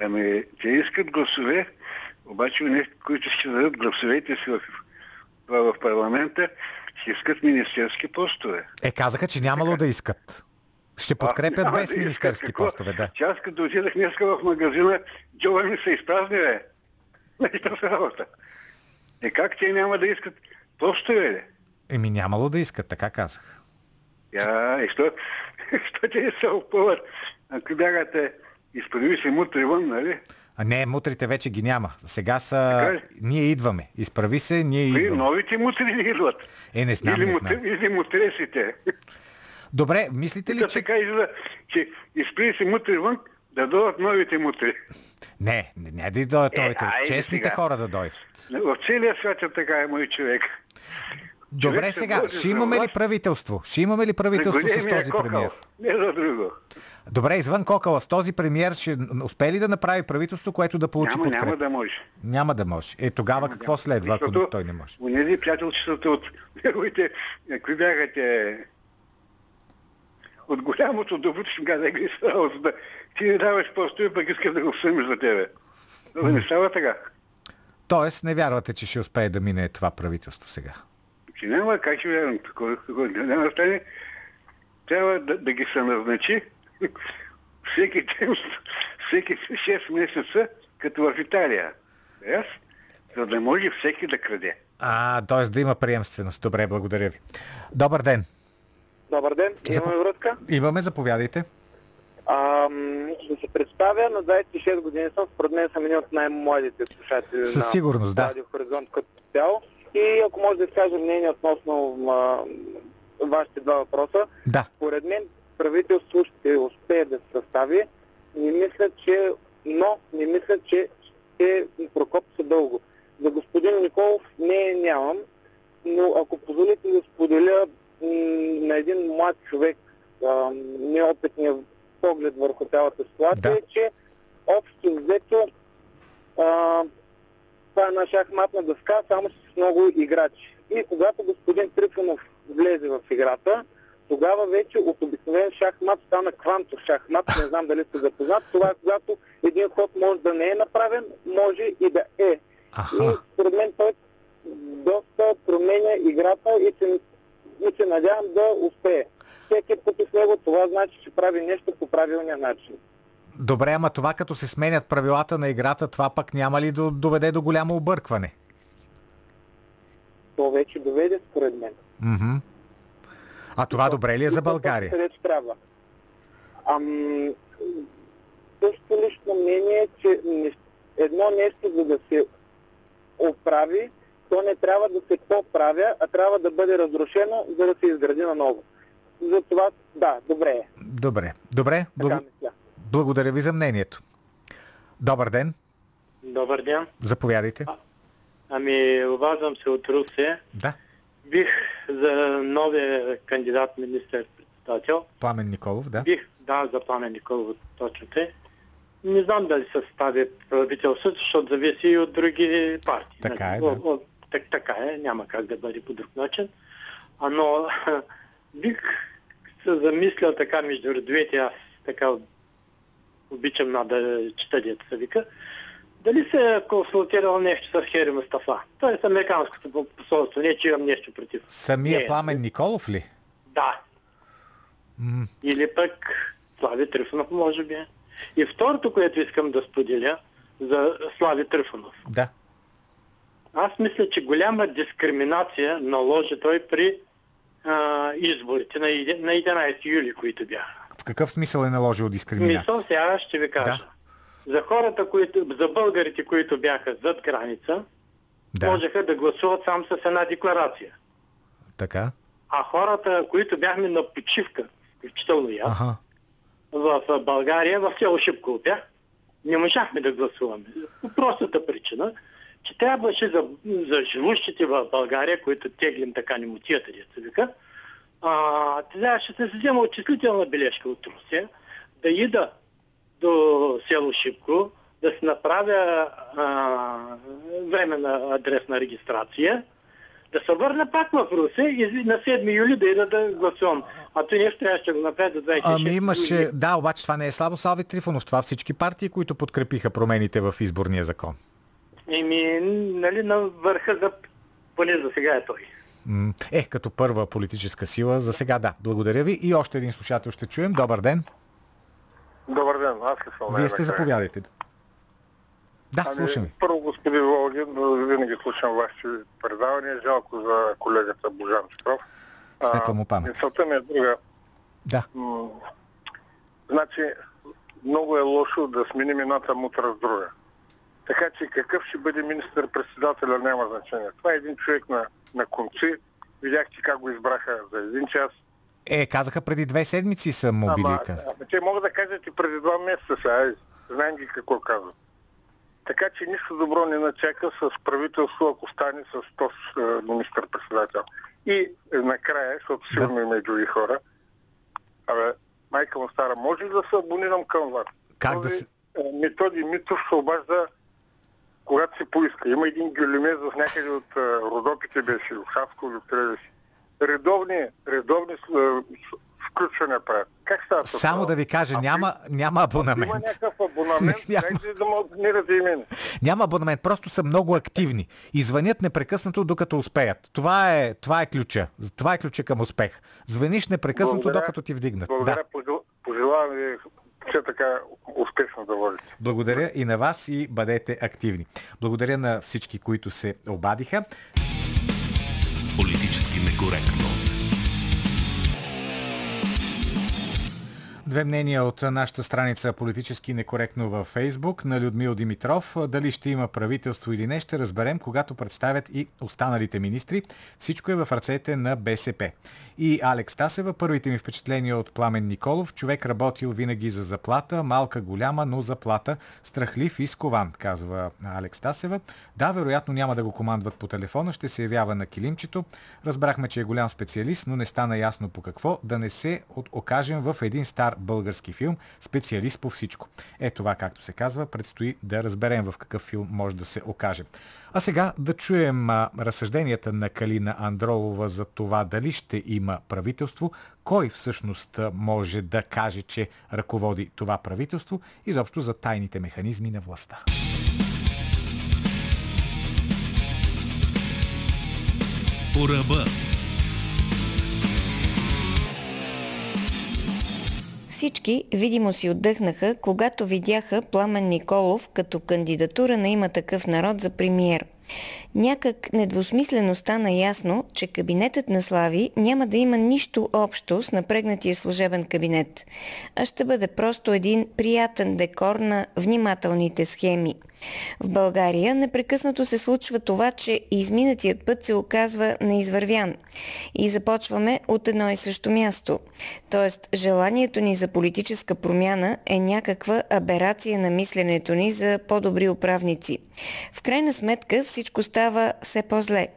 Ами, те искат гласове, обаче не, които ще дадат гласовете си в, в, в парламента, ще искат министерски постове. Е, казаха, че нямало да искат. Ще подкрепят няма без да министерски Какво? постове, да. Че аз като отидах днеска в магазина, джоба ми се изпразни, бе. Нещо работа. Е как те няма да искат постове, ли? Еми нямало да искат, така казах. Я, и що, що те се опъват? Ако бягате, изправи се мутри вън, нали? А не, мутрите вече ги няма. Сега Така са... ли? Ние идваме. Изправи се, ние При идваме. новите мутри не идват. Е, не знам, или, не мутри, знам. или мутресите. Добре, мислите ли, Та че... така излиза, че изпри се мутри вън, да дойдат новите мутри. Не, не, не да дойдат Е, новите. Честните сега. хора да дойдат. В целия свят е така е мой човек. Добре, се сега, ще имаме ли правителство? Ще имаме ли правителство с големия този кокъл, премиер? Не за друго. Добре, извън Кокала, с този премиер ще успее ли да направи правителство, което да получи Няма, подкрепа? няма да може. Няма да може. Е, тогава какво следва, ако Защото той не може? Унези приятелчествата от неговите, кои бяха те, от голямото доброто ще да ги работата. Ти не даваш постове, пък искаш да го вземеш за тебе. Но да не става така. Тоест, не вярвате, че ще успее да мине това правителство сега? Че няма как ще вярвам. Такова, такова няма да стане. Трябва да, да ги се назначи всеки ден, всеки 6 месеца, като в Италия. Аз, за да може всеки да краде. А, т.е. да има приемственост. Добре, благодаря ви. Добър ден. Добър ден, имаме връзка. Имаме, заповядайте. Ще се представя, на 26 години съм, според мен съм един от най-младите слушатели Със на сигурност, да. Радио Хоризонт като цяло. И ако може да изкажа мнение относно а, вашите два въпроса, Да. според мен правителство ще успее да се състави. Не мисля, че, но не мисля, че ще прокопса дълго. За господин Николов не нямам, но ако позволите да споделя на един млад човек а, неопитния поглед върху цялата ситуация Да. е, че общо взето а, това е една шахматна дъска, само с много играчи. И когато господин Трифонов влезе в играта, тогава вече от обикновен шахмат стана квантов шахмат. Не знам дали сте запознат. Това е когато един ход може да не е направен, може и да е. И Аха. според мен той доста променя играта и се, и се надявам да успее. Всеки път с него това значи, че прави нещо по правилния начин. Добре, ама това като се сменят правилата на играта, това пък няма ли да доведе до голямо объркване? То вече доведе според мен. Мгм. А това добре ли е за България? Където трябва. Ам, също лично мнение е, че едно нещо, за да се оправи, то не трябва да се поправя, а трябва да бъде разрушено, за да се изгради наново. Затова, да, добре е. Добре. Добре. Така мисля. Благодаря ви за мнението. Добър ден. Добър ден. Заповядайте. Ами, обаждам се от Русе. Да. Бих за новия кандидат министър-председател. Пламен Николов, да. Бих, да, за Пламен Николов, точно те. Не знам дали се стави правителството, защото зависи и от други партии. Така е, да. О- о, так, така е, няма как да бъде по друг начин. А, но бих се замислял така между двете, аз така обичам на да чета се вика, дали се е консултирал нещо с Хери Мустафа. Тоест американското посолство. Не, че имам нещо против. Самия Не. Пламен Николов ли? Да. М, Или пък Слави Трифонов, може би. И второто, което искам да споделя за Слави Трифонов. да. Аз мисля, че голяма дискриминация наложи той при а, изборите на 11 юли, които бяха. Какъв смисъл е наложил дискриминация? Мисъл сега ще ви кажа. За хората, които, за българите, които бяха зад граница, Да, можеха да гласуват само с една декларация. така. А хората, които бяхме на почивка, включително и аз, Аха. в в България, в село Шипково бях, не можахме да гласуваме. По простата причина, че трябваше за, за живущите в България, които теглим така немотията, деца вика, а, трябваше да се взема отчислителна бележка от Русия, да ида до село Шипко, да се направя а, временна адресна регистрация, да се върна пак в Русе и на 7 юли да ида да гласувам. А той нещо трябваше да го направи до 26 Ами имаше, юли. да, обаче това не е слабо Слави Трифонов. Това всички партии, които подкрепиха промените в изборния закон. Еми, нали, на върха за... Поне за сега е той. Е, като първа политическа сила, за сега да. Благодаря ви. И още един слушател ще чуем. Добър ден. Добър ден, аз ли съм? Вие сте заповядайте. Да, Ами, слушам ви. Първо, господин Волгин, винаги слушам вашите предавания. Жалко за колегата Божан Чепров. Светла му памет. Мисълта ми е друга. Да. М, значи, много е лошо да сменим едната мутра с друга. Така че какъв ще бъде министър-председателя няма значение. Това е един човек на, на конци. Видяхте как го избраха за един час. Е, казаха преди две седмици са му били Ама, ама те могат да кажат и преди два месеца сега. Знаем ги какво казват. Така че нищо добро не начака с правителство, ако стане с този е, министър-председател. И е, накрая, защото сигурно има и други хора, абе, майка му стара, може ли да се абонирам към вас? Как да Този, се... е, Методи Митов се обажда когато се поиска. Има един гюлемез в някъде от Родопите беше, в Хаско или откъде си. Редовни, редовни е, включвания правят. Как става това? Само да ви кажа, няма, няма абонамент. Има някакъв абонамент, Няма. да абонирате и мен. Няма абонамент, просто са много активни и звънят непрекъснато докато успеят. Това е, това е ключа. Това е ключа към успех. Звъниш непрекъснато Благодаря. докато ти вдигнат. Благодаря, Да. пожел- пожелавам ви все така успешно да водите. Благодаря и на вас и бъдете активни. Благодаря на всички, които се обадиха. Политически некоректно. Две мнения от нашата страница Политически некоректно във Фейсбук на Людмил Димитров. Дали ще има правителство или не, ще разберем, когато представят и останалите министри. Всичко е в ръцете на БСП. И Алекс Тасева, първите ми впечатления от Пламен Николов. Човек работил винаги за заплата, малка голяма, но заплата. Страхлив и скован, казва Алекс Тасева. Да, вероятно няма да го командват по телефона, ще се явява на килимчето. Разбрахме, че е голям специалист, но не стана ясно по какво. Да не се окажем в един стар български филм, специалист по всичко. Е това, както се казва, предстои да разберем в какъв филм може да се окаже. А сега да чуем разсъжденията на Калина Андролова за това дали ще има правителство, кой всъщност може да каже, че ръководи това правителство, изобщо за тайните механизми на властта. По. Всички видимо си отдъхнаха, когато видяха Пламен Николов като кандидатура на има такъв народ за премиер. Някак недвусмислено стана ясно, че кабинетът на Слави няма да има нищо общо с напрегнатия служебен кабинет, а ще бъде просто един приятен декор на внимателните схеми. В България непрекъснато се случва това, че изминатият път се оказва неизвървян и започваме от едно и също място. Тоест, желанието ни за политическа промяна е някаква аберация на мисленето ни за по-добри управници. В крайна сметка всичко става все по-зле.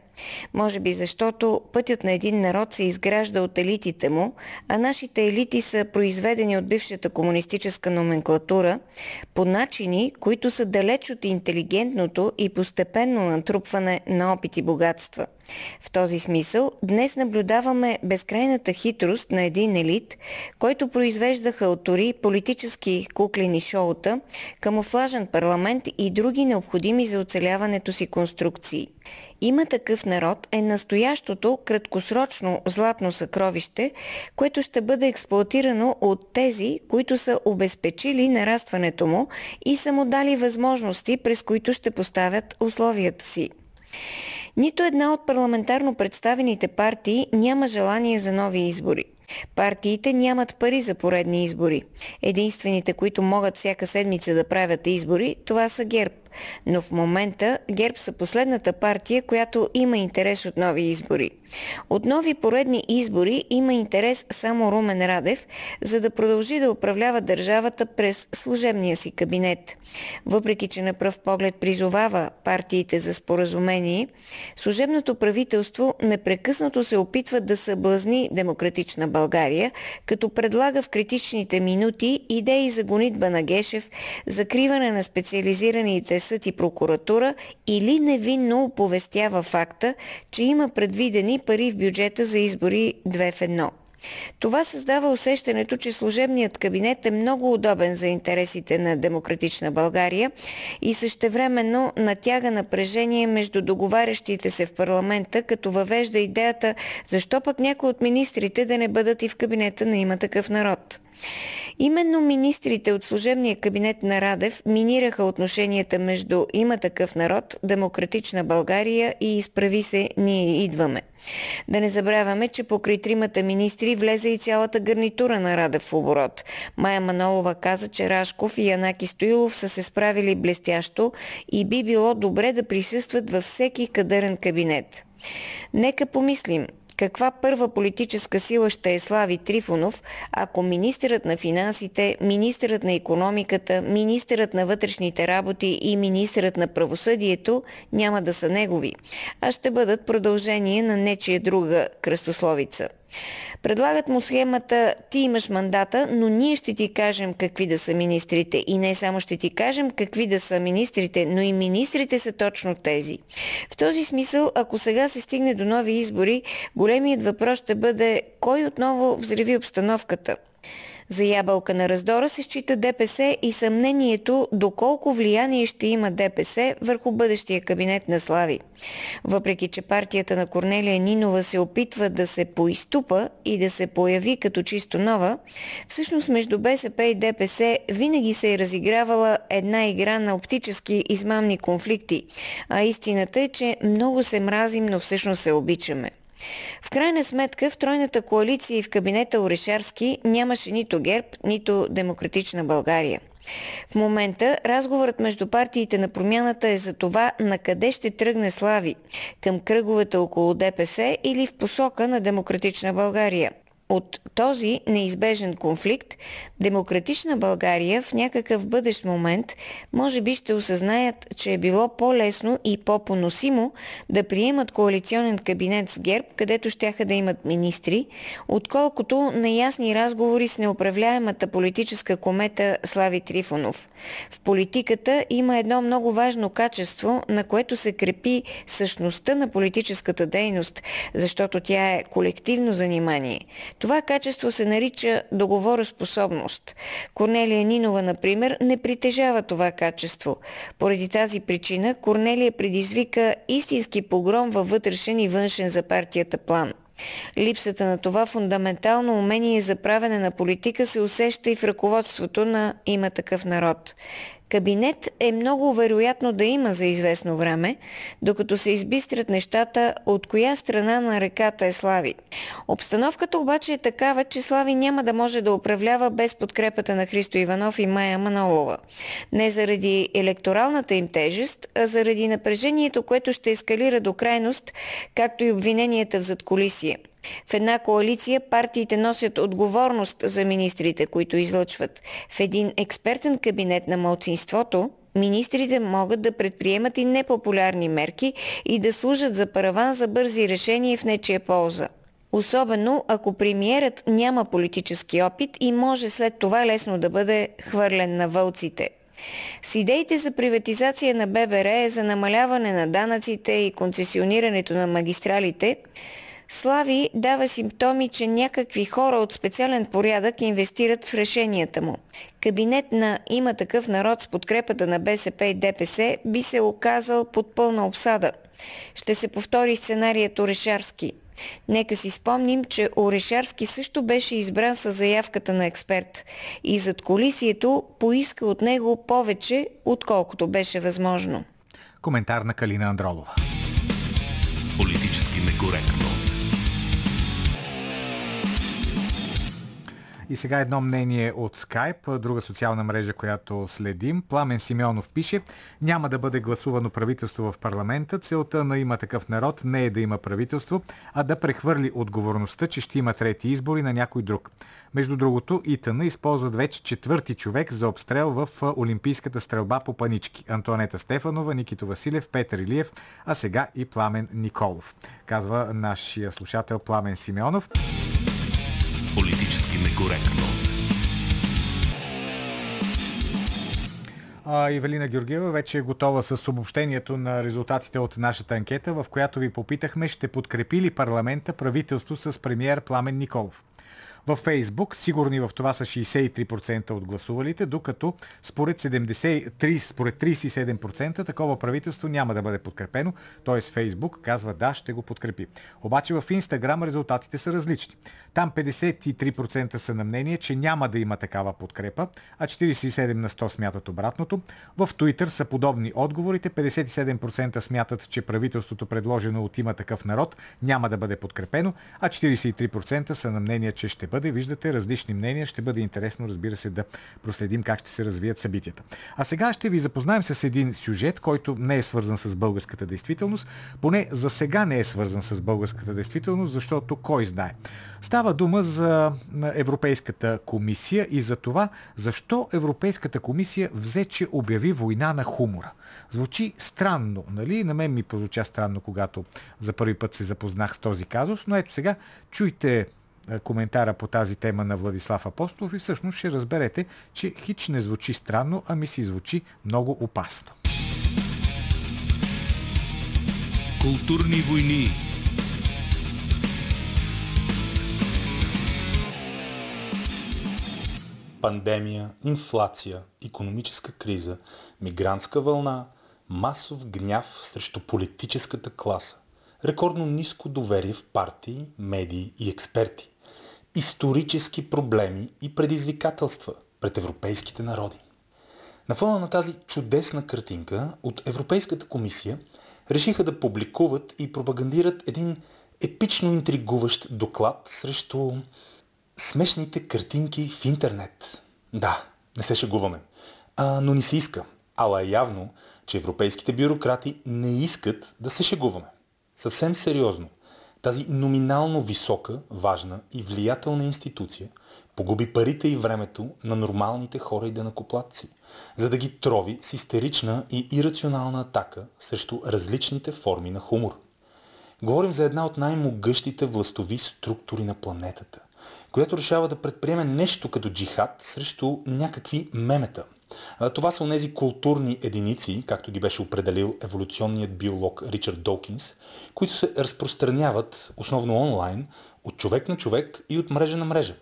Може би защото пътят на един народ се изгражда от елитите му, а нашите елити са произведени от бившата комунистическа номенклатура по начини, които са далеч от интелигентното и постепенно натрупване на опит и богатства. В този смисъл днес наблюдаваме безкрайната хитрост на един елит, който произвежда халтори, политически куклени шоута, камуфлажен парламент и други необходими за оцеляването си конструкции. Има такъв народ е настоящото краткосрочно златно съкровище, което ще бъде експлуатирано от тези, които са обезпечили нарастването му и са му дали възможности, през които ще поставят условията си. Нито една от парламентарно представените партии няма желание за нови избори. Партиите нямат пари за поредни избори. Единствените, които могат всяка седмица да правят избори, това са ГЕРБ. Но в момента ГЕРБ са последната партия, която има интерес от нови избори. От нови поредни избори има интерес само Румен Радев, за да продължи да управлява държавата през служебния си кабинет. Въпреки, че на пръв поглед призовава партиите за споразумение, служебното правителство непрекъснато се опитва да съблазни демократична България, като предлага в критичните минути идеи за гонитба на Гешев, закриване на специализираните съд и прокуратура или невинно оповестява факта, че има предвидени пари в бюджета за избори 2 в 1. Това създава усещането, че служебният кабинет е много удобен за интересите на демократична България и същевременно натяга напрежение между договарящите се в парламента, като въвежда идеята защо пък някои от министрите да не бъдат и в кабинета на има такъв народ. Именно министрите от служебния кабинет на Радев минираха отношенията между има такъв народ, демократична България и изправи се, ние идваме. Да не забравяме, че покрай тримата министри влезе и цялата гарнитура на Радев в оборот. Майя Манолова каза, че Рашков и Янаки Стоилов са се справили блестящо и би било добре да присъстват във всеки кадърен кабинет. Нека помислим, каква първа политическа сила ще е Слави Трифонов, ако министърът на финансите, министърът на економиката, министърът на вътрешните работи и министърът на правосъдието няма да са негови, а ще бъдат продължение на нечия друга кръстословица. Предлагат му схемата ти имаш мандата, но ние ще ти кажем какви да са министрите. И не само ще ти кажем какви да са министрите, но и министрите са точно тези. В този смисъл, ако сега се стигне до нови избори, големият въпрос ще бъде кой отново взриви обстановката – за ябълка на раздора се счита ДПС и съмнението доколко влияние ще има ДПС върху бъдещия кабинет на Слави. Въпреки, че партията на Корнелия Нинова се опитва да се поизтупа и да се появи като чисто нова, всъщност между БСП и ДПС винаги се е разигравала една игра на оптически измамни конфликти, а истината е, че много се мразим, но всъщност се обичаме. В крайна сметка в тройната коалиция и в кабинета Орешарски нямаше нито ГЕРБ, нито Демократична България. В момента разговорът между партиите на промяната е за това на къде ще тръгне Слави – към кръговете около ДПС или в посока на Демократична България – от този неизбежен конфликт, демократична България в някакъв бъдещ момент може би ще осъзнаят, че е било по-лесно и по-поносимо да приемат коалиционен кабинет с ГЕРБ, където щяха да имат министри, отколкото неясни разговори с неуправляемата политическа комета Слави Трифонов. В политиката има едно много важно качество, на което се крепи същността на политическата дейност, защото тя е колективно занимание. Това качество се нарича договороспособност. Корнелия Нинова, например, не притежава това качество. Поради тази причина Корнелия предизвика истински погром във вътрешен и външен за партията план. Липсата на това фундаментално умение за правене на политика се усеща и в ръководството на има такъв народ. Кабинет е много вероятно да има за известно време, докато се избистрят нещата от коя страна на реката е Слави. Обстановката обаче е такава, че Слави няма да може да управлява без подкрепата на Христо Иванов и Майя Манолова. Не заради електоралната им тежест, а заради напрежението, което ще ескалира до крайност, както и обвиненията в задколисие. В една коалиция партиите носят отговорност за министрите, които излъчват. В един експертен кабинет на малцинството, министрите могат да предприемат и непопулярни мерки и да служат за параван за бързи решения в нечия полза. Особено ако премиерът няма политически опит и може след това лесно да бъде хвърлен на вълците. С идеите за приватизация на ББР, за намаляване на данъците и концесионирането на магистралите, Слави дава симптоми, че някакви хора от специален порядък инвестират в решенията му. Кабинет на има такъв народ с подкрепата на БСП и ДПС би се оказал под пълна обсада. Ще се повтори сценарият Орешарски. Нека си спомним, че Орешарски също беше избран с заявката на експерт и зад колисието поиска от него повече, отколкото беше възможно. Коментар на Калина Андролова. Политически некоректно. И сега едно мнение от Skype, друга социална мрежа, която следим. Пламен Симеонов пише, няма да бъде гласувано правителство в парламента. Целта на има такъв народ не е да има правителство, а да прехвърли отговорността, че ще има трети избори на някой друг. Между другото, ИТН използват вече четвърти човек за обстрел в Олимпийската стрелба по панички. Антуанета Стефанова, Никито Василев, Петър Илиев, а сега и Пламен Николов. Казва нашия слушател Пламен Симеонов. Политически некоректно. Ивелина Георгиева вече е готова с обобщението на резултатите от нашата анкета, в която ви попитахме ще подкрепи ли парламента правителство с премиер Пламен Николов. Във Фейсбук, сигурни в това са 63% от гласувалите, докато според, 73, според 37% такова правителство няма да бъде подкрепено, т.е. Фейсбук казва да, ще го подкрепи. Обаче в Инстаграм резултатите са различни. Там 53% са на мнение, че няма да има такава подкрепа, а 47 на 100 смятат обратното. В Twitter са подобни отговорите. 57% смятат, че правителството предложено от има такъв народ няма да бъде подкрепено, а 43% са на мнение, че ще бъде. Виждате различни мнения. Ще бъде интересно, разбира се, да проследим как ще се развият събитията. А сега ще ви запознаем с един сюжет, който не е свързан с българската действителност. Поне за сега не е свързан с българската действителност, защото кой знае. Става дума за Европейската комисия и за това защо Европейската комисия взе, че обяви война на хумора. Звучи странно, нали? На мен ми прозвуча странно, когато за първи път се запознах с този казус, но ето сега чуйте коментара по тази тема на Владислав Апостолов и всъщност ще разберете, че хич не звучи странно, ами си звучи много опасно. Културни войни. Пандемия, инфлация, економическа криза, мигрантска вълна, масов гняв срещу политическата класа, рекордно ниско доверие в партии, медии и експерти, исторически проблеми и предизвикателства пред европейските народи. На фона на тази чудесна картинка от Европейската комисия решиха да публикуват и пропагандират един епично интригуващ доклад срещу смешните картинки в интернет. Да, не се шегуваме. А, но ни се иска. Ала е явно, че европейските бюрократи не искат да се шегуваме. Съвсем сериозно. Тази номинално висока, важна и влиятелна институция погуби парите и времето на нормалните хора и денакоплатци, за да ги трови с истерична и ирационална атака срещу различните форми на хумор. Говорим за една от най-могъщите властови структури на планетата – която решава да предприеме нещо като джихад срещу някакви мемета. Това са онези културни единици, както ги беше определил еволюционният биолог Ричард Долкинс, които се разпространяват основно онлайн, от човек на човек и от мрежа на мрежа.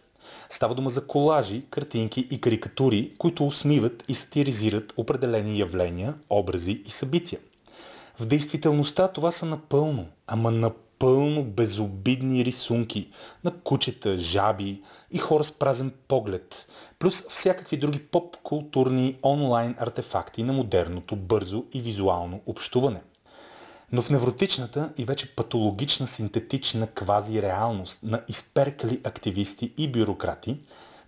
Става дума за колажи, картинки и карикатури, които усмиват и сатиризират определени явления, образи и събития. В действителността това са напълно, ама напълно напълно безобидни рисунки на кучета, жаби и хора с празен поглед, плюс всякакви други поп-културни онлайн артефакти на модерното, бързо и визуално общуване. Но в невротичната и вече патологична синтетична квази-реалност на изперкали активисти и бюрократи,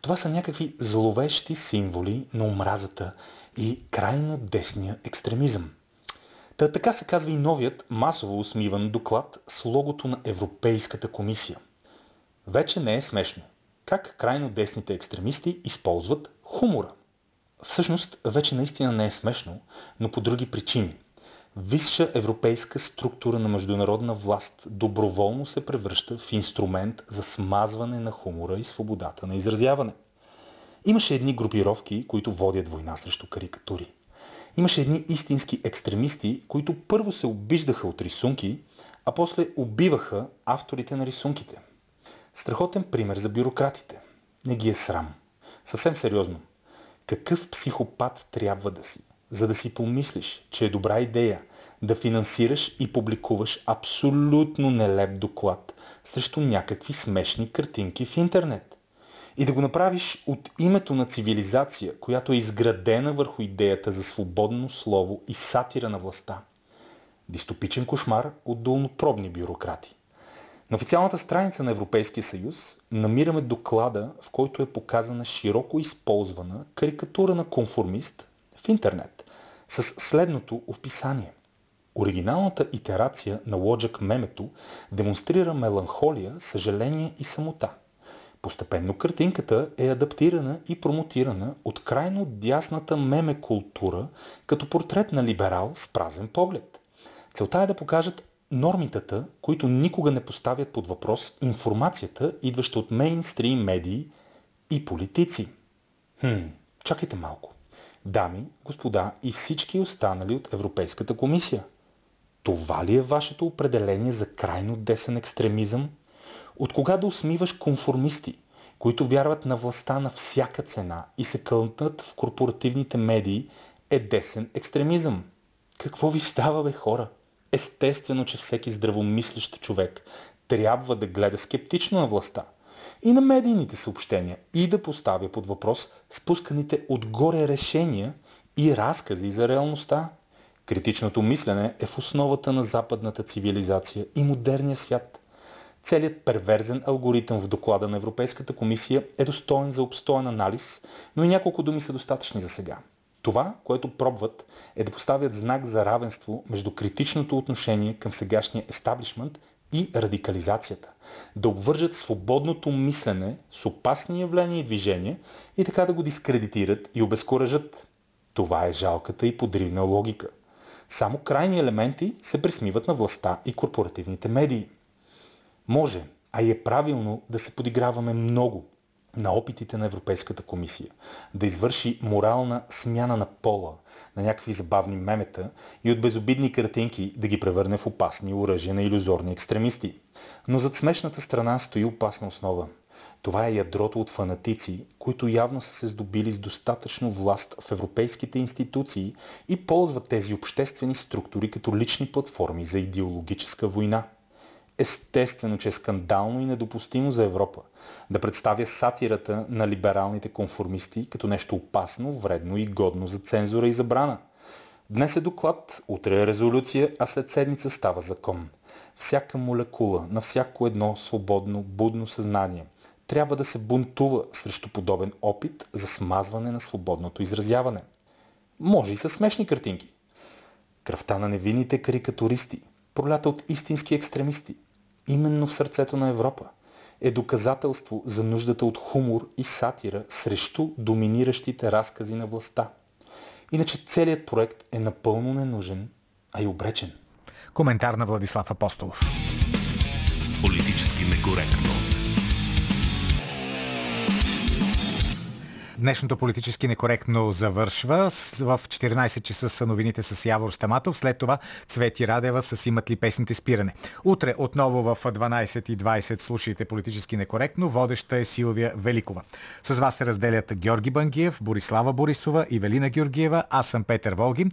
това са някакви зловещи символи на омразата и крайно десния екстремизъм. Та така се казва и новият масово усмиван доклад с логото на Европейската комисия. Вече не е смешно. Как крайно десните екстремисти използват хумора? Всъщност, вече наистина не е смешно, но по други причини. Висша европейска структура на международна власт доброволно се превръща в инструмент за смазване на хумора и свободата на изразяване. Имаше едни групировки, които водят война срещу карикатури. Имаше едни истински екстремисти, които първо се обиждаха от рисунки, а после убиваха авторите на рисунките. Страхотен пример за бюрократите. Не ги е срам. Съвсем сериозно. Какъв психопат трябва да си, за да си помислиш, че е добра идея да финансираш и публикуваш абсолютно нелеп доклад срещу някакви смешни картинки в интернет? И да го направиш от името на цивилизация, която е изградена върху идеята за свободно слово и сатира на властта. Дистопичен кошмар от долнопробни бюрократи. На официалната страница на Европейския съюз намираме доклада, в който е показана широко използвана карикатура на конформист в интернет с следното описание. Оригиналната итерация на Лоджак мемето демонстрира меланхолия, съжаление и самота. Постепенно картинката е адаптирана и промотирана от крайно дясната меме култура като портрет на либерал с празен поглед. Целта е да покажат нормитата, които никога не поставят под въпрос информацията, идваща от мейнстрим медии и политици. Хм, чакайте малко. Дами, господа и всички останали от Европейската комисия. Това ли е вашето определение за крайно десен екстремизъм? От кога да усмиваш конформисти, които вярват на властта на всяка цена и се кълнат в корпоративните медии, е десен екстремизъм? Какво ви става, бе, хора? Естествено, че всеки здравомислещ човек трябва да гледа скептично на властта и на медийните съобщения и да поставя под въпрос спусканите отгоре решения и разкази за реалността. Критичното мислене е в основата на западната цивилизация и модерния свят. Целият перверзен алгоритъм в доклада на Европейската комисия е достоен за обстоен анализ, но и няколко думи са достатъчни за сега. Това, което пробват, е да поставят знак за равенство между критичното отношение към сегашния естаблишмент и радикализацията. Да обвържат свободното мислене с опасни явления и движения и така да го дискредитират и обезкуражат. Това е жалката и подривна логика. Само крайни елементи се присмиват на властта и корпоративните медии. Може, а и е правилно да се подиграваме много на опитите на Европейската комисия да извърши морална смяна на пола на някакви забавни мемета и от безобидни картинки да ги превърне в опасни оръжия на иллюзорни екстремисти. Но зад смешната страна стои опасна основа. Това е ядрото от фанатици, които явно са се здобили с достатъчно власт в европейските институции и ползват тези обществени структури като лични платформи за идеологическа война. Естествено, че е скандално и недопустимо за Европа да представя сатирата на либералните конформисти като нещо опасно, вредно и годно за цензура и забрана. Днес е доклад, утре е резолюция, а след седмица става закон. Всяка молекула на всяко едно свободно, будно съзнание трябва да се бунтува срещу подобен опит за смазване на свободното изразяване. Може и с смешни картинки. Кръвта на невинните карикатуристи, пролята от истински екстремисти, именно в сърцето на Европа, е доказателство за нуждата от хумор и сатира срещу доминиращите разкази на властта. Иначе целият проект е напълно ненужен, а и обречен. Коментар на Владислав Апостолов. Политически некоректно. Днешното политически некоректно завършва. В 14 часа са новините с Явор Стаматов. След това Цвети Радева с имат ли песните спиране. Утре отново в 12.20 слушайте политически некоректно. Водеща е Силвия Великова. С вас се разделят Георги Бангиев, Борислава Борисова и Велина Георгиева. Аз съм Петър Волгин.